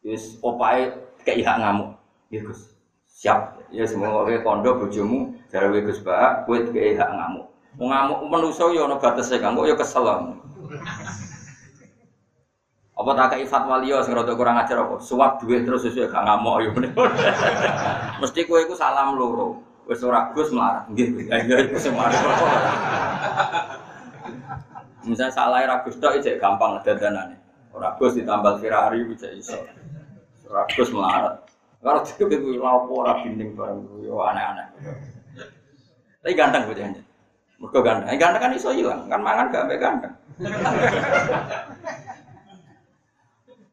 wis opae kayak ngamuk. Ya Gus. Siap. Ya semoga kowe kondo bojomu jare kowe Gus Pak, kowe kayak hak ngamuk. Mau ngamuk manusa ya ana batese kan, kok ya kesel. Apa tak kayak fatwa liya sing rada kurang ajar apa? Suap duit terus sesuai gak ngamuk ya Mesti kowe iku salam loro. Wis ora Gus melarat. Nggih, ya iku sing. Misalnya salah ra Gus tok gampang dadanane. Ora Gus ditambal Ferrari bisa iso. Ora Gus melarat. Kalau itu iku lapo ora binding bareng yo aneh-aneh. Tapi ganteng bocahnya. Mergo ganteng. Eh, ganteng kan iso hilang, kan mangan gak ambek ganteng.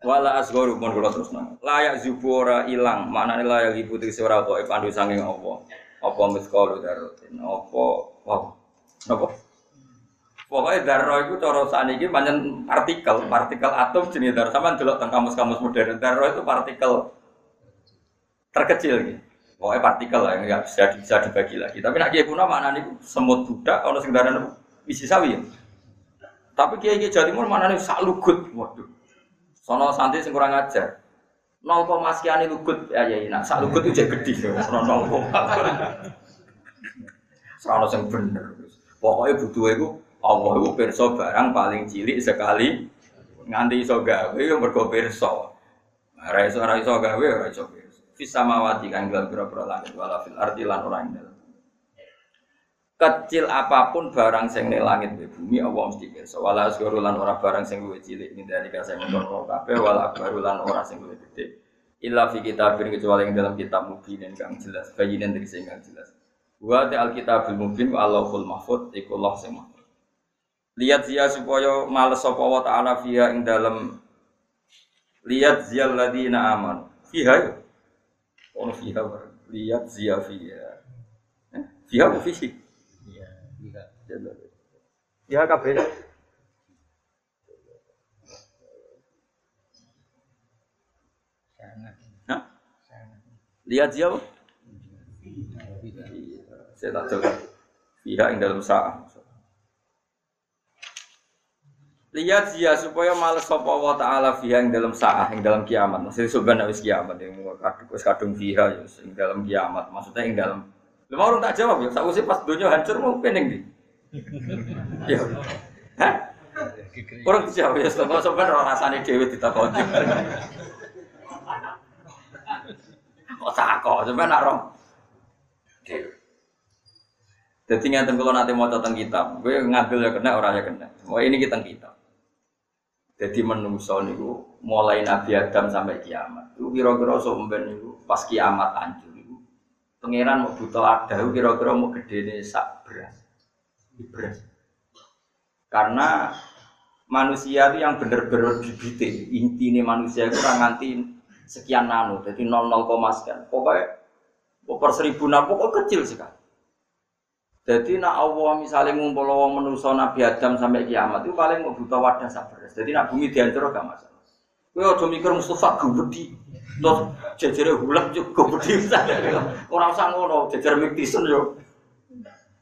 Wala asgharu pun kula terus nang. Layak zubura ilang, maknane layak ibu tegese ora kok pandu saking apa apa miskalu darotin apa apa apa pokoknya darah itu cara saat ini banyak partikel partikel atom jenis darah sama dulu tentang kamus-kamus modern darah itu partikel terkecil gitu pokoknya partikel lah nggak bisa bisa dibagi lagi. Tapi nak kiai puno mana nih semut budak kalau sekedar isi sawi ya. Tapi kiai kiai jawa timur mana nih sak lugut waduh. Sono santri sing kurang ajar. Nol koma sekian lugut ya ya nak sak lugut itu gede. Sono nol koma. Sono yang bener. Pokoknya butuh itu Allah itu perso barang paling cilik sekali. Nganti iso gawe yang mergo perso. Ora iso ora iso gawe ora iso fisamawati kan dalam pira-pira langit wala fil lan ora ing kecil apa pun barang sing ning langit di bumi Allah mesti pirsa. Wala asgharu lan barang sing luwih cilik min dari kasih mengkono kabeh wala akbaru lan ora sing luwih gede illa fi kitabin kecuali yang dalam kitab mubin kang jelas bayinan dari sing kang jelas. Wa ta alkitabul mubin wa allahul mahfud iku Allah sing mahfud. Lihat zia supaya males sapa wa taala fiha ing dalam lihat zia ladina aman fiha ya ono fiha lihat zia fiha eh? fiha apa fihi Iya, iya. ya kabeh Sangat. Hah? Sangat. lihat zia apa Iya. saya tak coba fiha ing dalam sa'ah Lihat dia supaya males sapa wa taala fiha ing dalam saah ing dalam kiamat. Maksudnya sebenarnya wis kiamat yang kadung wis kadung fiha ya ing dalam kiamat. Maksudnya ing dalam Lha mau tak jawab ya, sakwise pas dunia hancur mau pening di. Ya. Hah? Orang dijawab ya, sebab sebenarnya orang rasanya dewi ditakoni. Kok takok, sebenarnya roh. Jadi ngeten kalau nanti mau tentang kitab, gue ngambil ya kena, orang ya kena. Semua ini kita kitab. Jadi menungso niku mulai Nabi Adam sampai kiamat. Itu kira-kira somben niku pas kiamat hancur niku. Pangeran mau butuh ada, kira-kira mau gede nih sak beras. Beras. Karena manusia itu yang benar-benar bibite, intinya manusia itu orang nganti sekian nano, jadi 00, sekian. Pokoknya per seribu nah, pokoknya kecil sekali. Jadi nak Allah misalnya ngumpul wong manusa Nabi Adam sampai kiamat itu paling mau butuh wadah sabar. Jadi nak bumi dihancur gak masalah. Kowe aja mikir Mustafa gubedi. Terus jejere hulak yo gubedi. Ora usah ngono, jejer miktisen yo.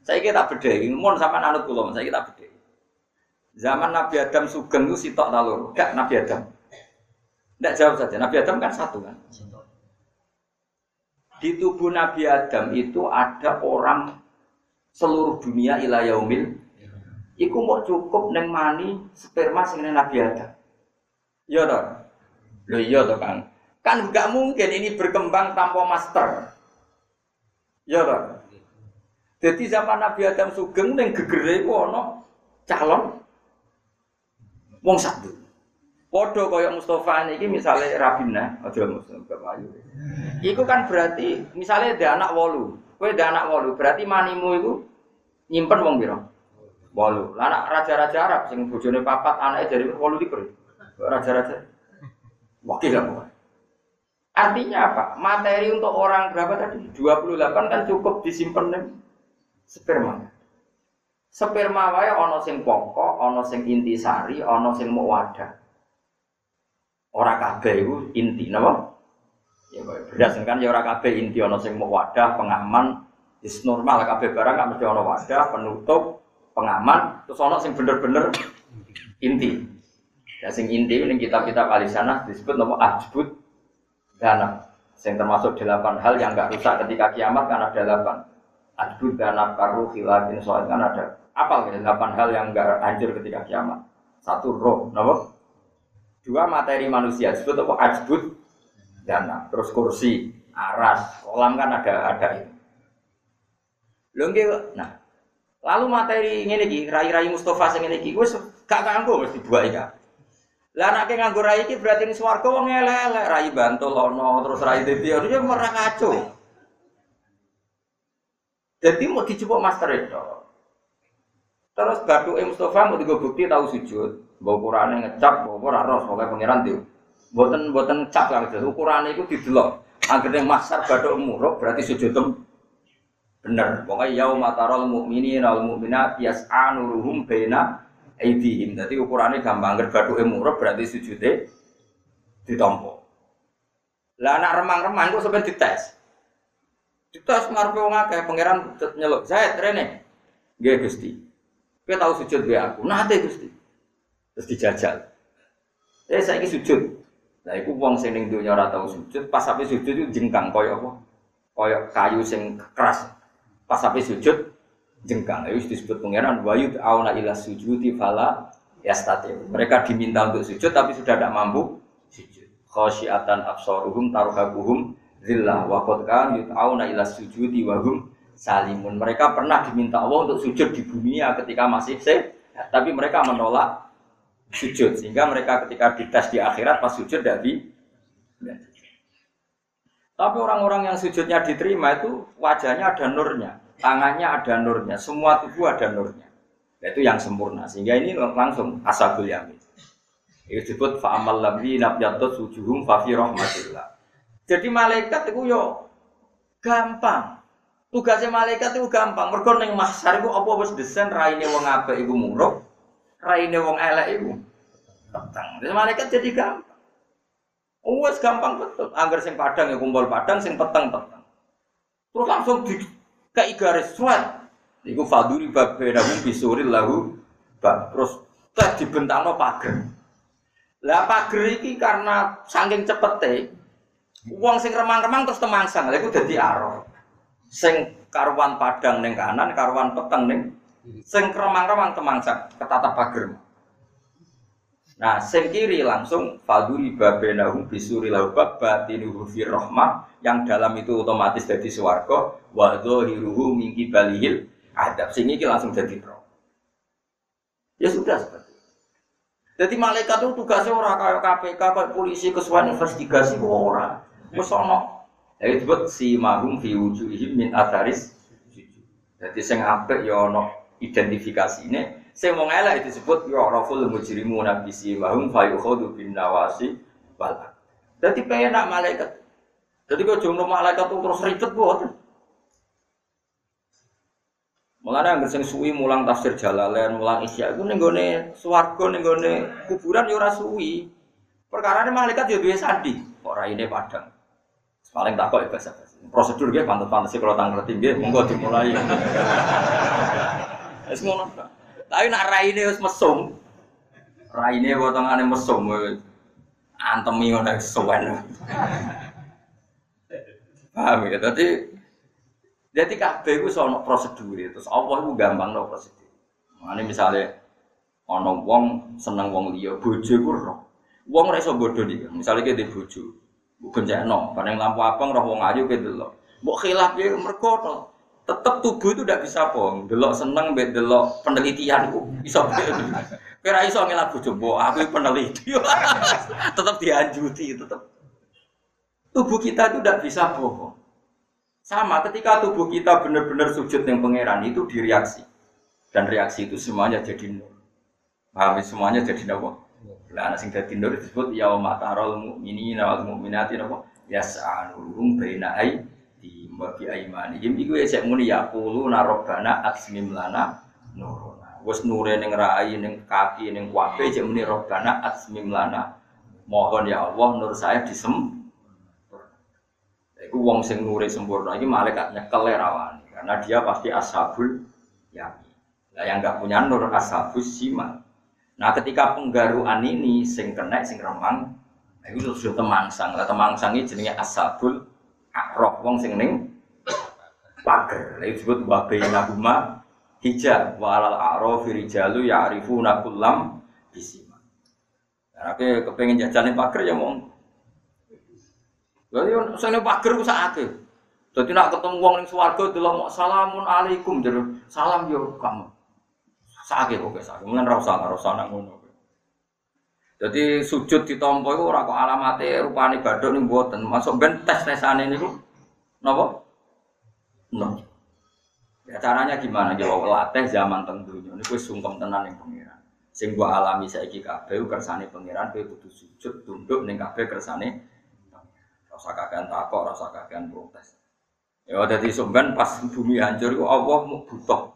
Saya kita bedheki, mun sampean anut kula, saya kita bedheki. Zaman Nabi Adam sugeng itu sitok ta loro? Gak Nabi Adam. Tidak jawab saja. Nabi Adam kan satu kan. Di tubuh Nabi Adam itu ada orang seluruh dunia ila yaumil iku mau cukup neng mani sperma sing Nabi Adam. Iya toh? Lho iya toh Kang. Kan nggak mungkin ini berkembang tanpa master. Iya toh? Jadi zaman Nabi Adam sugeng neng gegere ana calon wong satu. Podo kaya Mustafa niki misalnya Rabina, aja Mustafa Ayu. Iku kan berarti misalnya ada anak wolu, kowe anak wolu, berarti manimu iku nyimpen wong pira? Wolu. Lah anak raja-raja Arab sing bojone papat anake dari wolu likur. Raja-raja. Wakil apa? Artinya apa? Materi untuk orang berapa tadi? 28 kan cukup disimpan nih sperma. Sperma wae ana sing pokok, ana sing intisari, ana sing mau wadah. Ora kabeh iku inti napa? Ya berdasarkan ya ora kabeh inti ana sing mau wadah, pengaman, is normal kabeh barang gak mesti ana wadah, penutup, pengaman, terus ana sing bener-bener inti. Ya sing inti ning kitab-kitab sana disebut nama ajbut dana. Sing termasuk delapan hal yang gak rusak ketika kiamat kan ada delapan. Ajbut dana karu khilafin soal kan ada apa delapan hal yang gak hancur ketika kiamat. Satu roh, nama Dua materi manusia disebut apa? Ajbud dana. Terus kursi, aras, kolam kan ada ada itu. Lho nah. Lalu materi ini lagi, rai-rai Mustafa sing ngene iki wis gak kanggo mesti buat ya. Lah anake nganggo rai iki berarti ini swarga wong elek-elek, rai bantul ono terus rai dadi ono ya merah kacau. Jadi mau dicoba master itu. Terus batu Mustafa mau digo bukti tahu sujud. Bawa ukurannya ngecap, bawa ora ros, pokoknya pangeran dia. Buatan buatan ngecap lah gitu. Ukurannya itu didelok. Akhirnya masar badok muruk berarti sujud bener. Pokoknya yau matarol mukminin al mukminat yas'anuruhum bena aidihim. Jadi ukurannya gampang. Agar badok berarti sujudnya ditompo. Lah anak remang-remang kok sampai dites. Dites ngarepe wong akeh pangeran nyeluk. Zaid rene. Nggih Gusti. Kowe tahu sujud gue aku. Nate Gusti terus dijajal. Eh saya ini sujud. Nah, itu uang sing ning donya ora tau sujud, pas sampai sujud itu jengkang koyo apa? Koyo kayu sing keras. Pas sampai sujud jengkang. Itu disebut pangeran wayud auna ila sujudi fala yastati. Mereka diminta untuk sujud tapi sudah tidak mampu sujud. Khosyiatan absaruhum taruhabuhum zillah wa qad kan yut'auna ila sujudi wa hum salimun. Mereka pernah diminta Allah untuk sujud di dunia ketika masih sehat, tapi mereka menolak sujud. Sehingga mereka ketika dites di akhirat pas sujud dari tapi orang-orang yang sujudnya diterima itu wajahnya ada nurnya tangannya ada nurnya semua tubuh ada nurnya. Itu yang sempurna. Sehingga ini langsung asabul yamin. Itu disebut fa'amal labdi nabjatut sujuhum fafi rahmatillah. Jadi malaikat itu yo gampang. Tugasnya malaikat itu gampang. Mereka ning mahsyar itu apa wis desain raine wong apik iku muruk raine wong elek iku petang. Jadi malaikat jadi gampang. Oh, wes gampang betul. Angger sing padang ya kumpul padang, sing peteng peteng. Terus langsung di kayak garis suat. Iku faduri babena bisuril lahu bab. Terus teh dibentangno pager. Lah pager iki karena saking cepete, uang sing remang-remang terus temangsang. Lha iku dadi arah. Sing karuan padang ning kanan, karuan peteng ning sing remang-remang temangsang ketatap pager. Nah, sing kiri langsung faduri babenahu bisuri laubab batinuhu fir rahmah yang dalam itu otomatis jadi swarga wa dhahiruhu min balihil adab. Sing iki langsung jadi roh. Ya sudah seperti itu. Jadi malaikat itu tugasnya orang kayak KPK, kayak polisi, kesuan investigasi orang. Wes ono. Ya disebut si mahum fi min atharis. Jadi sing apik ya ono identifikasine Sing mau elek disebut ya raful mujrimu nabi simahum fayukhadu bin nawasi Jadi penak malaikat. Jadi kau jomblo malaikat itu terus ribet buat. Mulane anggere sing suwi mulang tafsir Jalalain, mulang Isya iku ning gone swarga ning gone kuburan ya ora suwi. Perkarane malaikat ya duwe sandi, kok raine padang. Paling tak kok ya bahasa Prosedur dia pantes-pantes kalau tanggal tinggi, monggo dimulai. Wis ngono. Tapi nak raine wis mesum. Raine potongane mesum antemi ngono suwen. Paham ya? Dadi jadi kabeh iku ono prosedur terus Allah iku gampang no prosedur. Mane misale ana wong seneng wong liya, bojo iku roh. Wong ora iso bodho iki. Misale ki bojo, mbok gencekno, bareng lampu abang roh wong ayu ki delok. Mbok khilaf ya mergo tetap tubuh itu tidak bisa bohong. Delok seneng, bet delok penelitian itu bisa Kira iso ngelak bojo mbok, aku peneliti. tetap dianjuti, tetap. Tubuh kita itu tidak bisa bohong. Sama ketika tubuh kita benar-benar sujud yang pangeran itu direaksi. Dan reaksi itu semuanya jadi nur. Paham ya? semuanya jadi napa? Lah ana sing dadi nur disebut ya matarul mukminina wal mukminati napa? Yas'anuhum baina ai wa bi aimanihim iku ya sik muni ya qulu rabbana asmim lana nuruna. Wes nure ning rai ning kaki ning kuwabe sik muni rabbana asmim lana. Mohon ya Allah nur saya disem Iku wong sing nure sempurna iki malaikat nyekel rawani karena dia pasti ashabul yamin. Nah, yang nggak punya nur ashabus simal. Nah, ketika penggaruan ini sing kena sing remang, itu sudah temangsang. Lah temangsang ini jenenge ashabul akrok wong sing ning pager. Lah disebut wa bainahuma hijab walal a'rafi rijalu ya'rifuna kullam bisima. Nah, aku kepengen jajan pager ya Lha yo sene pager ku sakake. Dadi nak ketemu wong ning swarga delok salamun alaikum jero salam yo kamu. Sakake kok sakake. Mulane ra usah ra usah ngono. Jadi sujud ditampa iku ora kok alamate rupane badhok ning mboten. Masuk ben tes-tesane niku napa? No. Ya caranya gimana? Ya latih zaman teng donya niku wis sungkem tenan ning pengiran. Sing gua alami saiki kabeh kersane pengiran kowe kudu sujud tunduk ning kabeh kersane rasa kakean takok, rasa kakean protes. Ya jadi sumben pas bumi hancur itu Allah mau butuh.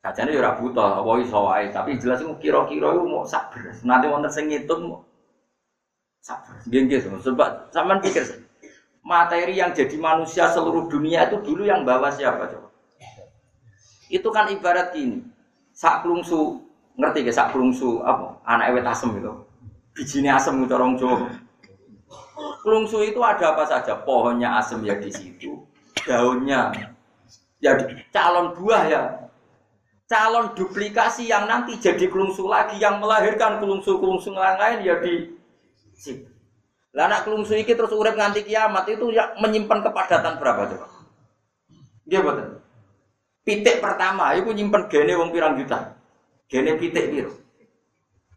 Kacanya ya butuh, Allah iso wae, tapi jelas itu kira-kira itu mau sabar. Nanti wonten sing ngitung mau sabar. Nggih sebab sampean pikir materi yang jadi manusia seluruh dunia itu dulu yang bawa siapa coba? Itu kan ibarat gini. Sak klungsu ngerti gak sak klungsu apa? Anak ewet asem itu. Bijinya asem itu orang Jawa. Kelungsu itu ada apa saja? Pohonnya asem ya di situ, daunnya ya calon buah ya. Calon duplikasi yang nanti jadi kelungsu lagi yang melahirkan kelungsu-kelungsu yang lain ya di situ. Lah anak kelungsu iki terus urip nganti kiamat itu ya menyimpan kepadatan berapa coba? Dia betul. Pitik pertama itu nyimpan gene wong pirang juta. Gene pitik piro.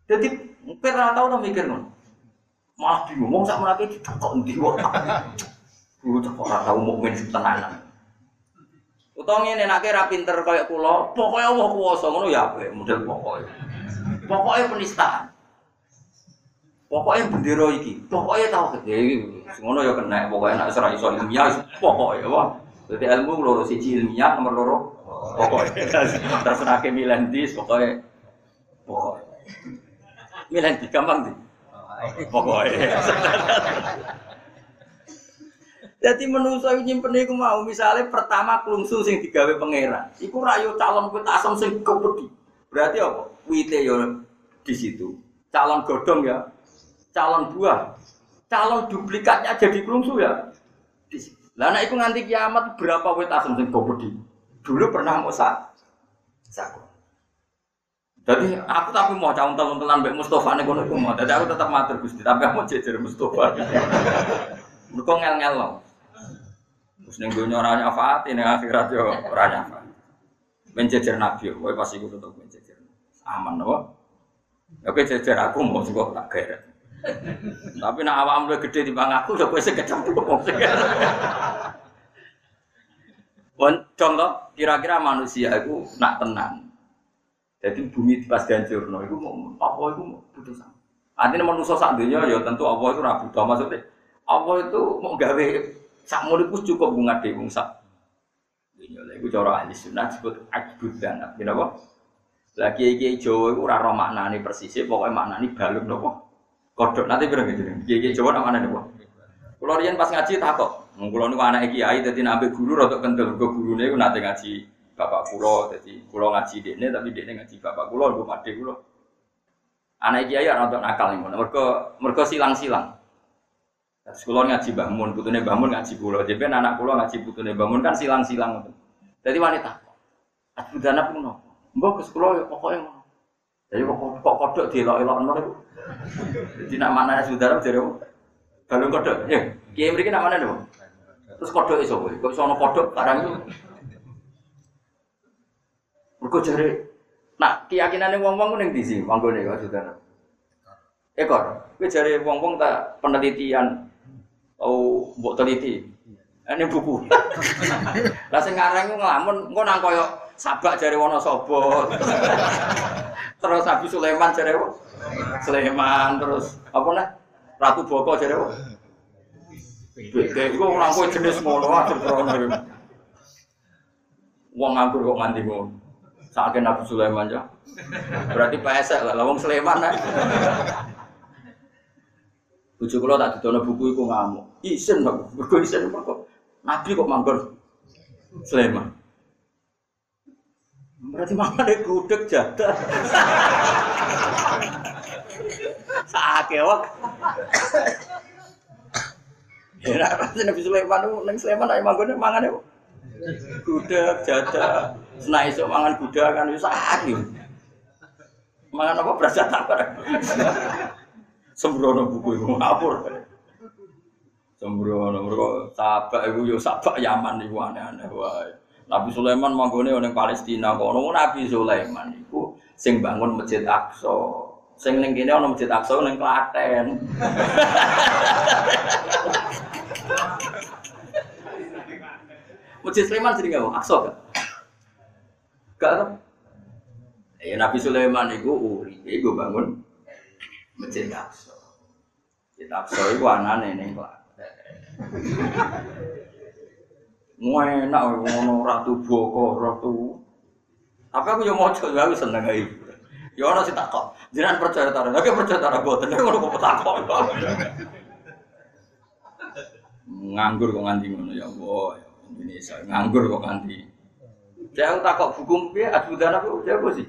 Jadi pernah tahu to mikir ngono. Malah bingung, mau sak menake didokok ndi kok. Kulo tak ora tau mukmin tenanan. Utawa ngene nek ra pinter kaya kula, pokoke Allah kuwasa ngono ya apik model pokoke. Pokoke penistaan. Pokoknya bendera iki, pokoknya tahu ya iki ngono ya kena, pokoknya nek ora iso ilmiah, pokoknya wah. Jadi ilmu loro siji ilmiah nomor loro pokoknya. Terus nek milih dis pokoknya pokoknya. Di gampang di. Pokoknya. Jadi menungso iku nyimpen iku mau misalnya pertama klungsu sing digawe pangeran. Iku rayo calon kuit asam sing kepedi. Berarti apa? Wite yo di situ. Calon godong ya. Calon buah. Calon duplikatnya jadi klungsu ya. Di. Lah nek iku nganti kiamat berapa wit asam sing kepedi? Dulu pernah mau sak. Sak. Jadi aku tapi mau calon calon telan Mbak Mustafa nih kono mau. Jadi aku tetap matur Gusti, tapi aku jejer Mustafa. Mereka ngel-ngel loh. Terus ning dunya ora nyafaati ning akhirat yo ora nyafaati. Menjejer nabi, kowe pasti iku tetep menjejer. Aman apa? Oke jejer aku mau sing tak geret. Tapi nak awakmu luwih gede timbang aku, yo kowe sing kecemplung. Bon, contoh kira-kira manusia itu nak tenang. Jadi bumi pas dihancurno itu mau apa itu mau putus Artinya manusia saat dunia ya tentu Allah itu rabu maksudnya Allah itu mau gawe sak muliku cukup bunga dewi sak. Dunia lah itu cara ahli sunnah disebut ajbud dan apa? Lagi iki Jawa itu ora maknane persisnya pokoknya maknane balung nopo. Kodok nanti berang gitu. Iki Jawa nak mana nopo? Kulo riyen pas ngaji takok, kulo niku anak kiai dadi nambah guru rada kendel, go gurune iku nate ngaji bapak kulo, jadi kulo ngaji dekne tapi dekne ngaji bapak kulo, gue pade kulo. Anak kiai untuk nakal nih, mereka mereka silang-silang. Kulo ngaji bangun, putune bangun ngaji kulo, jadi anak kulo ngaji putune bangun kan silang-silang. Jadi wanita, aku dana pun no, mbok sekolah ya pokoknya ngono. Jadi kok kok kodok dielok-elok ngono iku. Jadi nak mana saudara dari balung kodok, ya. Kiai mriki nak mana nih, Terus kodok iso kowe, kok iso kodok barang itu. Mergo jare Nah, keyakinane wong-wong ku ning ndi sih manggone kok saudara? Ekor. Kowe jare wong-wong tak penelitian tau mbok teliti. Ini buku. Lah sing ngarang ngelamun engko nang koyo sabak jare Wonosobo. terus Nabi Sulaiman jare? Sulaiman terus apa nah? Ratu Boko jare? Beda iku ora kowe jenis ngono aja krono. Wong nganggur kok nganti ngono. Sakake Nabi Sulaiman ya. Berarti pesek lah, wong Sulaiman nah. Bujuk kula tak didono buku iku ngamuk. Isin kok, mergo isin kok. Nabi kok manggon Sulaiman. Berarti mangane gudeg jadah. Sakake wak. Ya pasti Nabi Sulaiman itu ning Sulaiman nek manggone mangane kok. Gudeg jadah. Senai esuk mangan gudeg kan wis sakit. Mangan apa berasa tak Sembrono buku iku ngapur. Sembrono mergo sabak iku yo sabak Yaman iku aneh-aneh wae. Nabi Sulaiman manggone ning Palestina kono Nabi Sulaiman iku sing bangun Masjid Aqsa. Sing ning kene ana Masjid Aqsa ning Klaten. Masjid Sulaiman jadi nggak Aqsa gak? Gak kan? Ya Nabi Sulaiman itu uri, itu bangun Masjid Aqsa. Masjid Aqsa itu anane ning Klaten. enak ngono ratu Boko, ratu. Tapi aku yo maca ya aku seneng ae. Ya ana sing takok. Jenengan percaya ta? Lha percaya ta boten ngono kok takok. Nganggur kok nganti ngono ya Allah. ya Indonesia nganggur kok nganti. Saya takok buku piye Abu Dana ku apa sih?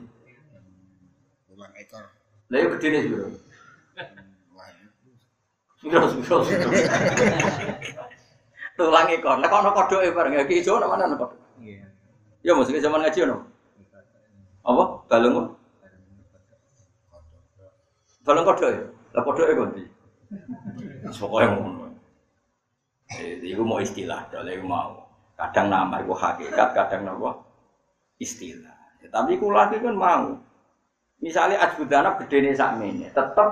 Ulang ekor. Lah yo gedene sih, Bro. Wah, Sudah, sudah, sudah. Tulang ekor. Nek ana kodoke bareng ya ki ijo ana mana ana kodok. Iya. Ya mesti zaman ngaji ono. Apa? Balung? Balung kodok ya? Lah kodoke kok ndi? Pokoke ngono. Eh, iku mau istilah, dole mau. Kadang nama iku hakikat, kadang napa? Istilah. Ya, tapi kula iki kan mau. Misalnya ajbudana gedene sakmene, tetep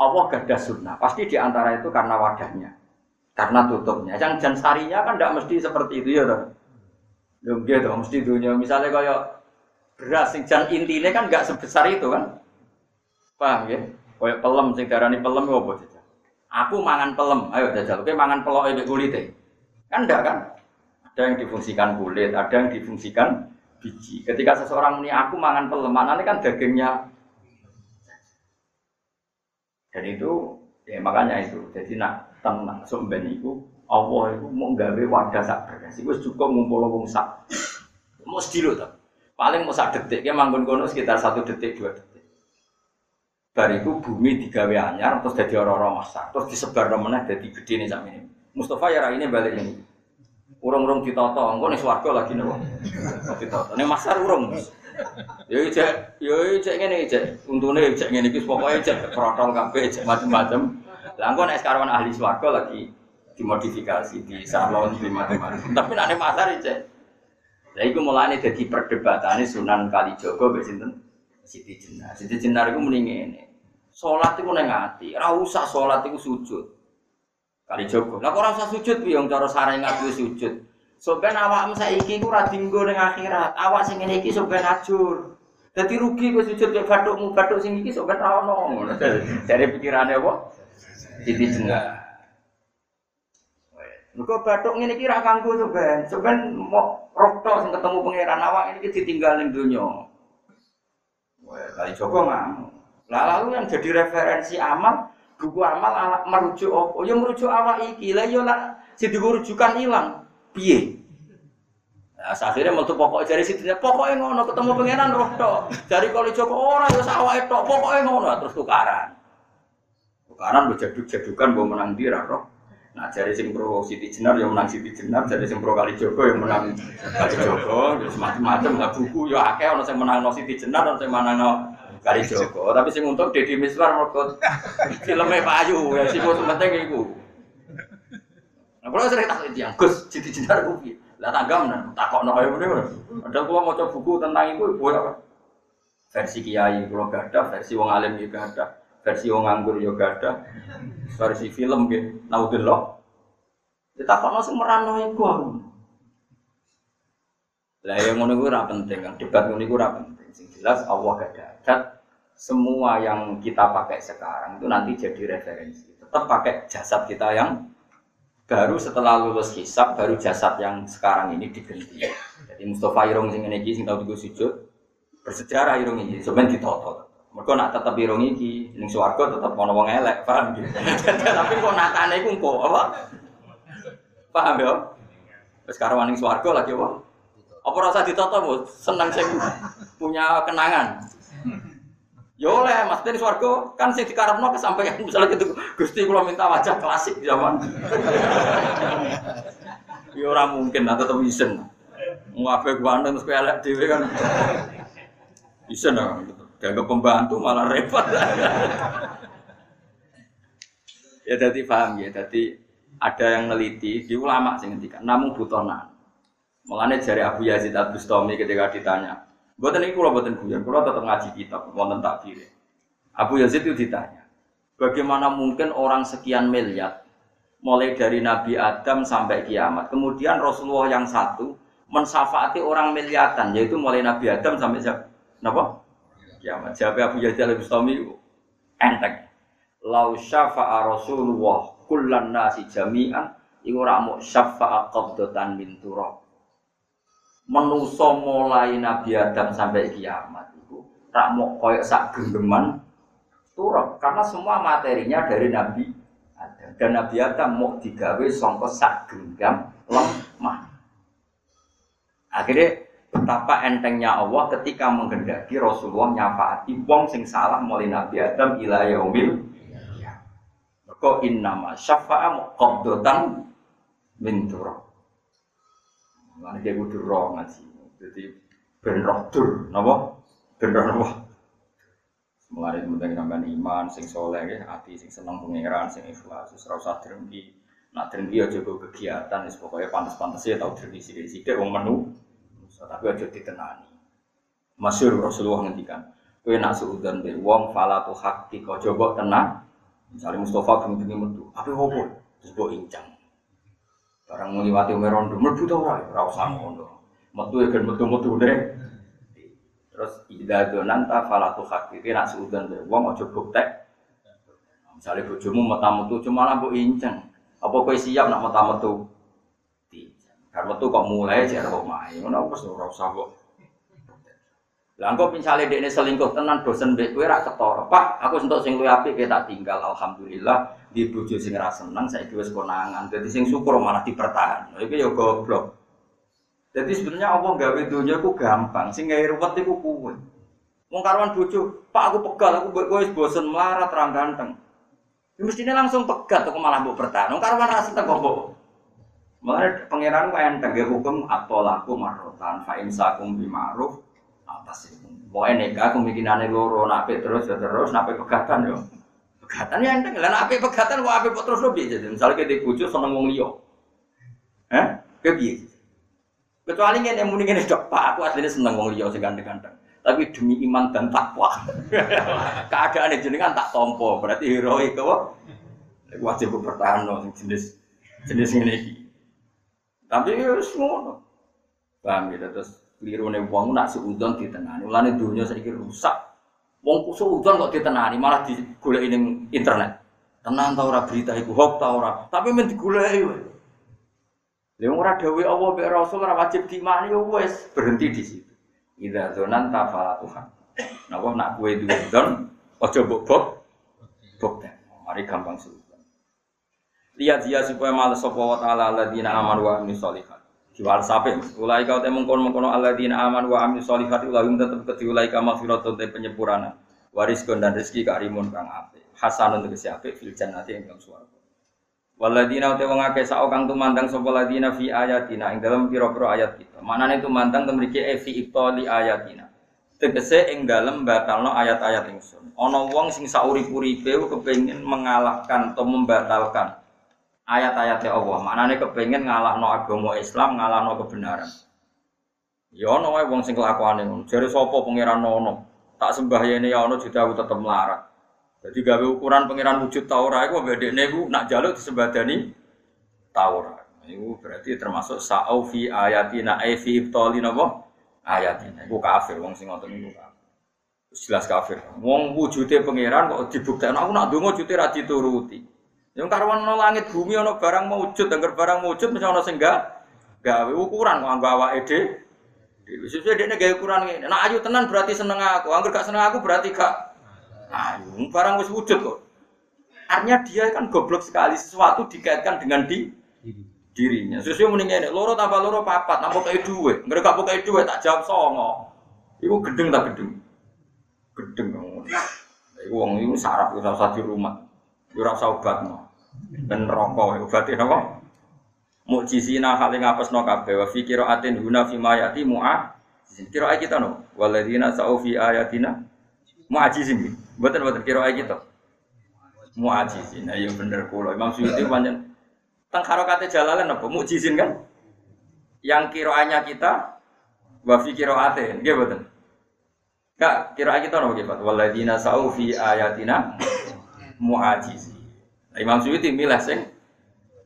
Allah gadah sunnah. Pasti di antara itu karena wadahnya. Karena tutupnya. Yang jan sarinya kan tidak mesti seperti itu ya. Ya gitu, mesti dunia. Misalnya kayak beras, jan intinya kan nggak sebesar itu kan. Paham ya? Kayak pelem, sing darani pelem ya apa jajal? Aku mangan pelem, ayo jajal. Oke mangan pelok itu kulit Kan enggak kan? Ada yang difungsikan kulit, ada yang difungsikan biji. Ketika seseorang muni aku mangan pelem, mana kan dagingnya dan itu ya makanya itu. Jadi nak tenang sumben itu Allah itu mau gawe wadah sak beres. Iku cukup ngumpul wong sak. Mau sedilo ta. Paling mau sak detik, ya manggon kono sekitar satu detik dua detik. Bariku bumi digawe anyar terus jadi orang-orang masak terus disebar meneh jadi gede nih sak ini. Mustafa ya ini balik ini. Urung-urung ditata, engko ning swarga lagi nopo. Ditata. Ning masar urung. Ya cek, ya cek ngene cek. Untune cek ngene iki pokoke cek protol kabeh cek macam-macam. Lah engko nek sekarang ahli swarga lagi dimodifikasi di salon di macam-macam. Tapi nek masar cek. Lah iku mulane dadi perdebatane Sunan Kalijaga mbek sinten? Siti Jenar. Siti Jenar iku muni ngene. Salat iku ning ati, ora usah salat iku sujud. Kalijaga. Lah kok ora usah sujud piye cara sarengat kuwi sujud. Soben awakmu saiki iku ora dinggo ning akhirat. Awak sing iki soben ajur. Dadi rugi kowe sujud nek bathukmu, bathuk sing iki soben ra ono. Ngono. Dari pikirane apa? Siti Jenar. Mergo bathuk ngene iki ra kanggo soben. Soben mau roh tok sing ketemu pangeran awak ini ditinggal ning donya. Wah, kali Joko. Lah lalu yang jadi referensi amal, buku amal merujuk apa? Ya merujuk awak iki. Lah ya lah sing rujukan ilang. Piye? Nah, akhirnya metu pokok jari situ pokoknya ngono ketemu pangeran roh tok. Dari kali Joko ora ya sawake tok pokoknya ngono terus tukaran. Tukaran berjaduk-jadukan mbok menang di roh. Nah, jari sing pro Siti Jenar yang menang Siti Jenar, jari sing pro Kali Joko yang menang Kali Joko, terus macam-macam lah buku ya akeh ono sing menang no Siti Jenar, ono sing menang no Kali Joko. Tapi sing untung Deddy Miswar mergo filmnya Pak Ayu, ya sing penting iku. Kalau sering takut yang Gus, Siti Jenar piye? Lah tanggam nah, takokno kaya ngene. Padahal kula maca buku tentang iku ibu apa? Versi kiai kalau gak ada, versi wong alim juga ada, versi wong nganggur juga ada, versi film gitu. Naudillah. Kita kok langsung merano iku. Lah yang ngono iku ora penting, kan debat ngono iku ora penting. Sing jelas Allah gak ada. Semua yang kita pakai sekarang itu nanti jadi referensi. Tetap pakai jasad kita yang baru setelah lulus hisab baru jasad yang sekarang ini diganti. Jadi Mustafa Irung sing iki sing tau digo sujud bersejarah Irung iki sebenarnya ditoto. Mereka nak tetap irung iki ning swarga tetep ana wong elek, paham gitu. Tapi kok nakane iku engko apa? Paham ya? Wis karo ning lagi apa? Apa rasa ditoto, Bu? Seneng sing punya kenangan. Ya oleh Mas Den swarga kan sing dikarepno kesampaian misalnya gitu Gusti kula minta wajah klasik zaman. ya ora mungkin lah tetep isen. Ngapain gua terus elek dhewe kan. Isen lah gitu. Dianggap pembantu malah repot. ya jadi paham ya, jadi ada yang neliti di ulama sing ngendikan namun butuh nan. Mulane jari Abu Yazid Al Bustami ketika ditanya, Buatan ini kalau buatan guyon, kalau tetap ngaji kitab, wonten takbir. Abu Yazid itu ditanya, bagaimana mungkin orang sekian miliar, mulai dari Nabi Adam sampai kiamat, kemudian Rasulullah yang satu mensafaati orang miliatan, yaitu mulai Nabi Adam sampai siapa? Kenapa? kiamat. Jawab Abu Yazid Al Bustami enteng. Lau syafa'a Rasulullah kullan nasi jami'an iku ora muk syafa'a qabdatan min turab. Menuso mulai Nabi Adam sampai kiamat itu rak muk koyo sak genggeman turab karena semua materinya dari Nabi Adam dan Nabi Adam mau digawe sangka sak genggam lemah. Akhirnya betapa entengnya Allah ketika menghendaki Rasulullah nyafaati wong sing salah mulai Nabi Adam ila yaumil Kok innama syafa'a muqaddotan min turab. Mana dia kudu roh ngaji. Jadi ben roh dur, napa? Ben roh napa? Mulai penting sampean iman sing soleh ya, hati sing seneng pangeran, sing ikhlas, ora usah drengki. Nak drengki aja go kegiatan, wis pokoke pantes-pantes ya tau drengki sithik-sithik wong menu tapi aja ditenani. Masyur Rasulullah ngendikan, kowe nak suudan be wong fala tu hakki kau coba tenang. Misalnya Mustafa bengi-bengi metu, apa ngopo? Terus mbok incang. Barang ngliwati Merondo, mlebu ta ora? Ora usah ngono. Metu ya kan metu-metu deh. Terus ida donan ta fala tu hakki nak suudan be wong aja buktek. Misalnya bojomu metamu metu cuma lah mbok incang. Apa kowe siap nak metamu metu? Karena tuh kok mulai sih kok main, aku sih ora usah. Lah engko misalnya dekne selingkuh tenan dosen mbek kowe ra ketara. Pak, aku sentuk sing luwih apik tak tinggal alhamdulillah di bojo sing ra seneng saiki wis konangan. Dadi sing syukur malah dipertahan. Iki ya goblok. Jadi sebenarnya Allah gawe dunia ku gampang, sing gawe ruwet iku kuwe. Wong karuan bojo, Pak aku pegal, aku kowe wis bosen melarat terang ganteng. Ya mestinya langsung pegat aku malah mbok bertahan. Wong karuan ra seneng kok mbok. Makanya pangeran ku enteng ya hukum atau laku marotan fa imsakum bi ma'ruf atas itu. Pokoke nikah kemungkinane loro nape terus ya terus nape pegatan yo. Pegatan ya enteng lah nape pegatan kok ape terus piye jadi. Misale kita bojo seneng wong liya. Eh? Kepiye? Kecuali ngene muni ngene dok, Pak aku asline seneng wong liya sing ganteng-ganteng. Tapi demi iman dan takwa. Keadaan jenengan tak tompo, berarti heroik apa? Wajib bertahan no, jenis jenis ini. Tapi ya ngono. Paham ya terus klirune wong nak seudon ditenani. Mulane dunia saiki rusak. Wong seudon kok ditenani malah digoleki ning internet. Tenang ta ora berita iku hoax ta ora. Tapi men digoleki wae. Lha wong ora dawuh Allah mek Rasul ora wajib diimani ya wis berhenti di situ. Idza dzonan ta fala Tuhan. Napa nak kowe duwe don aja mbok bok bok. Mari gampang sulit lihat dia supaya malas sapa wa taala alladzina amanu solihat Jual sapi, ulai kau temung kono kono alladzina amanu wa amilus solihat ulai tetep keti ulai kama firatun te penyempurnaan wariskon dan rezeki karimun kang ape hasanun tegese ape fil jannati ing swarga Waladina uti wong akeh sak kang tumandang sapa ladina fi ayatina ing dalam pira-pira ayat kita. Manane tumandang temriki e fi ibtali ayatina. Tegese ing dalem batalno ayat-ayat ingsun. Ana wong sing saurip-uripe kepengin mengalahkan atau membatalkan ayat-ayatnya Allah. Maknanya kepengen no agama Islam, no kebenaran. Ya ono wae wong sing kelakuane ngono. Jare sapa pangeran ono? tak sembah ini ya ono jadi aku tetep melarat. Jadi gawe ukuran pangeran wujud taura itu beda nego nak jaluk disembadani taura. Itu berarti termasuk sa'au fi ayatina ai fi ibtali ayatina. Iku kafir wong sing ngoten niku kafir. Jelas kafir. Wong wujude pangeran kok dibuktekno aku nak donga wujude ra dituruti. Yang karuan no langit bumi ono barang wujud, anggar barang wujud mesti ono sing gak gawe ukuran kok anggo awake dhewe. Sesuai dia gawe ukuran ini. Nah ayu tenan berarti seneng aku, anggar gak seneng aku berarti gak Ayo, barang wis wujud kok. Artinya dia kan goblok sekali sesuatu dikaitkan dengan di dirinya. Sesuai mendingnya ini, loro tambah loro papat, nampak kayak duwe. Mereka pakai kayak duwe tak jawab songo. Iku gedeng tak gedeng. Gedeng. Iku wong iku sarap iku di rumah. Ora usah obatno. Ben rokok obatin apa? Mukjizina hal yang ngapesno kabeh wa fi qiraatin huna fi ma yati mu'a. Kira kita no. Waladina sa'u fi ayatina mu'ajizin. Mboten mboten kira kita. Mu'ajizin. Iya bener kula. Imam Suyuti pancen teng harokate jalalan apa mukjizin kan? Yang kiroanya kita wa fi qiraatin, nggih mboten. Kak, kira kita nopo nggih, Pak? Waladina sa'u fi ayatina mu'ajizin. Imam Suyuti milih sing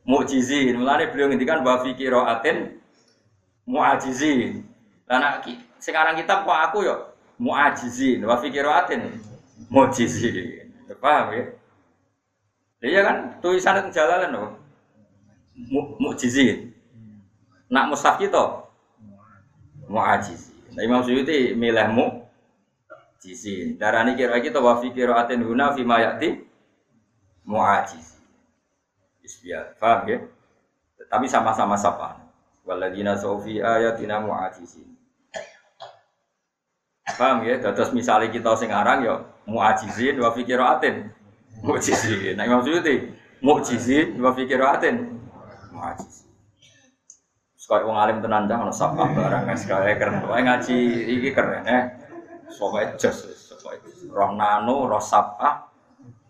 mukjizin. Mulane beliau ngendikan wa fi qiraatin mu'ajizin. Lah sekarang kita kok aku yo mu'ajizin wa fi qiraatin mujizin. Paham ya? Iya kan tulisan jalalan loh. Mujizin. Nak mushaf kita mu'ajizin. Nah Imam Suyuti milih mu jizin. Darani kira kita wa fi qiraatin huna fi ma ya'ti mu'ajizin. Isbiya. Paham ya? Tapi sama-sama sapa. Waladina sofi ayatina mu'ajizin. Paham ya? Terus misalnya kita sing aran ya mu'ajizin wa fi mu'jizin. Nah Imam Suyuti mu'jizin wa fi mu'ajizin. Sekali wong alim tenan dah ono sapa barang sekali keren. Wae ngaji iki keren eh. Sokoke jos, sokoke roh nano, roh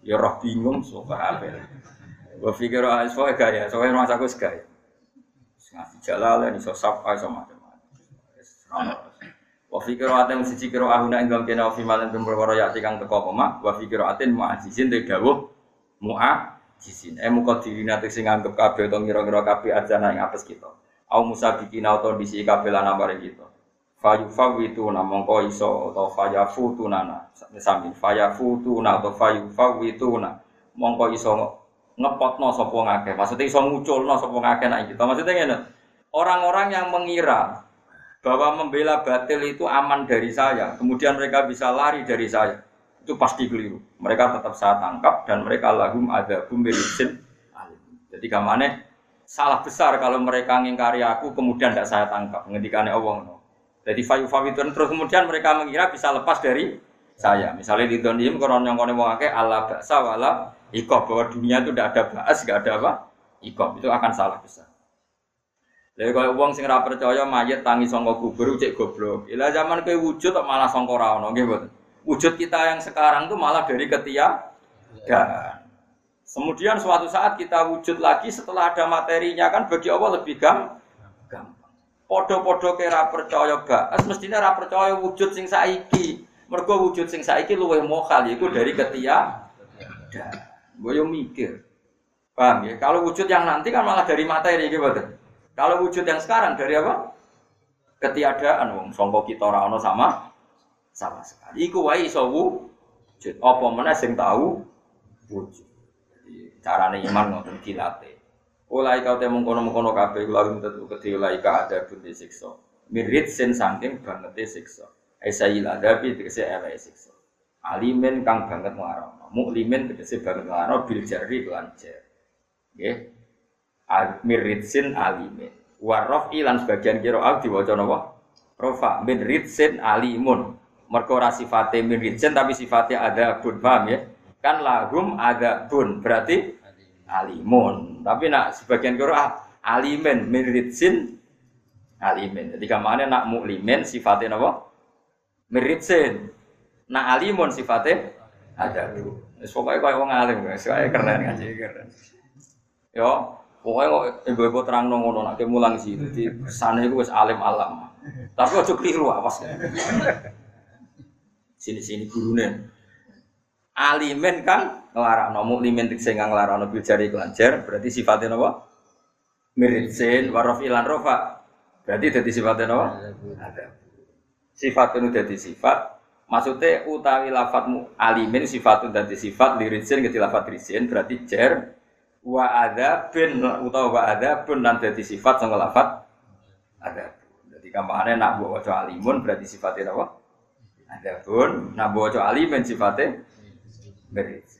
ya roh bingung, sokoke apel. Wa fi qiraatin sokoke gaya, sokoke rumah aku segaya. Ngasih jalalan iso sapa iso macam-macam. Wa fi qira'atin siji qira'ahuna ing dalem kena fi malan pun perkara ya kang teko apa wa fi qira'atin mu'ajizin te dawuh mu'ajizin. Eh muka dirina sing nganggep kabeh utawa ngira-ngira kabeh ajana ing apes kita. Au musabiqina utawa disi kabeh lan amare kita. Fayufawitu na mongko iso utawa fayafutu nana sami fayafutu na utawa fayufawitu na mongko iso ngepotno sapa ngakeh. Maksudnya iso nguculno sapa ngakeh nek kita. Maksudnya ngene. Orang-orang yang mengira bahwa membela batil itu aman dari saya, kemudian mereka bisa lari dari saya, itu pasti keliru. Mereka tetap saya tangkap dan mereka lagum ada bumbelisin Jadi kamane salah besar kalau mereka ngingkari aku kemudian tidak saya tangkap. Ngendikane Allah. Jadi fayu fawitun terus kemudian mereka mengira bisa lepas dari saya. Misalnya di dunia koron yang kono mau Allah baksa wala ikob bahwa dunia itu tidak ada baas, tidak ada apa ikob itu akan salah besar. Lha kaya wong sing ora percaya mayit tangi sangka kubur cek goblok. Ila zaman kowe wujud malah sangka ora mboten. Wujud kita yang sekarang tuh malah dari ketia dan kemudian suatu saat kita wujud lagi setelah ada materinya kan bagi Allah lebih gampang. Podo-podo kira percaya baas mestinya ora percaya wujud sing saiki. Mergo wujud sing saiki luwih mokal iku dari ketia. Gue mikir. Paham ya? Kalau wujud yang nanti kan malah dari materi gitu. Kalau wujud yang sekarang dari apa? Ketiadaan wong sangka kita ora sama sama sekali. Iku wae iso wujud. Apa meneh sing tahu wujud. Jadi carane iman ngoten dilatih. Ulai kau temu kono-kono kabeh kula tentu kedhe ulai ka ada pun disiksa. Mirit sen saking banget siksa. Aisayil adabi tegese elek siksa. Alimen kang banget nglarang. Muklimin tegese banget nglarang bil jari lan jar. Nggih miritsin alimin. Warof ilan sebagian kira al diwaca napa? Rofa min ritsin alimun. Mergo ora sifate min tapi sifatnya ada bun, paham ya? Kan lahum ada bun, berarti alimun. Tapi nak sebagian kira alimin min ritsin alimin. Jadi kamane nak muklimin sifatnya napa? Miritsin. Nak alimun sifatnya ada. Wis pokoke koyo wong alim, guys. Keren ngaji keren. Yo, Pokoknya kok ibu-ibu terang ngono nak mulang sih, jadi sana itu wes alim alam. Tapi ojo keliru apa sih? Sini-sini gurune. Alimen kan nglarakno muklimin tegese nglarakno bil jari iklan jar berarti sifatnya napa? Miritsin warof ilan rofa. Berarti dadi sifatnya? Ada. Sifat itu dadi sifat Maksudnya utawi lafat alimin sifat dadi sifat liritsin ke lafat risin berarti jar wa ada bin utawa wa ada pun nan dadi sifat sing lafat ada. Jadi kampane nak mbok waca alimun berarti sifatnya apa? Ada pun nak mbok waca alimin sifatnya berizin.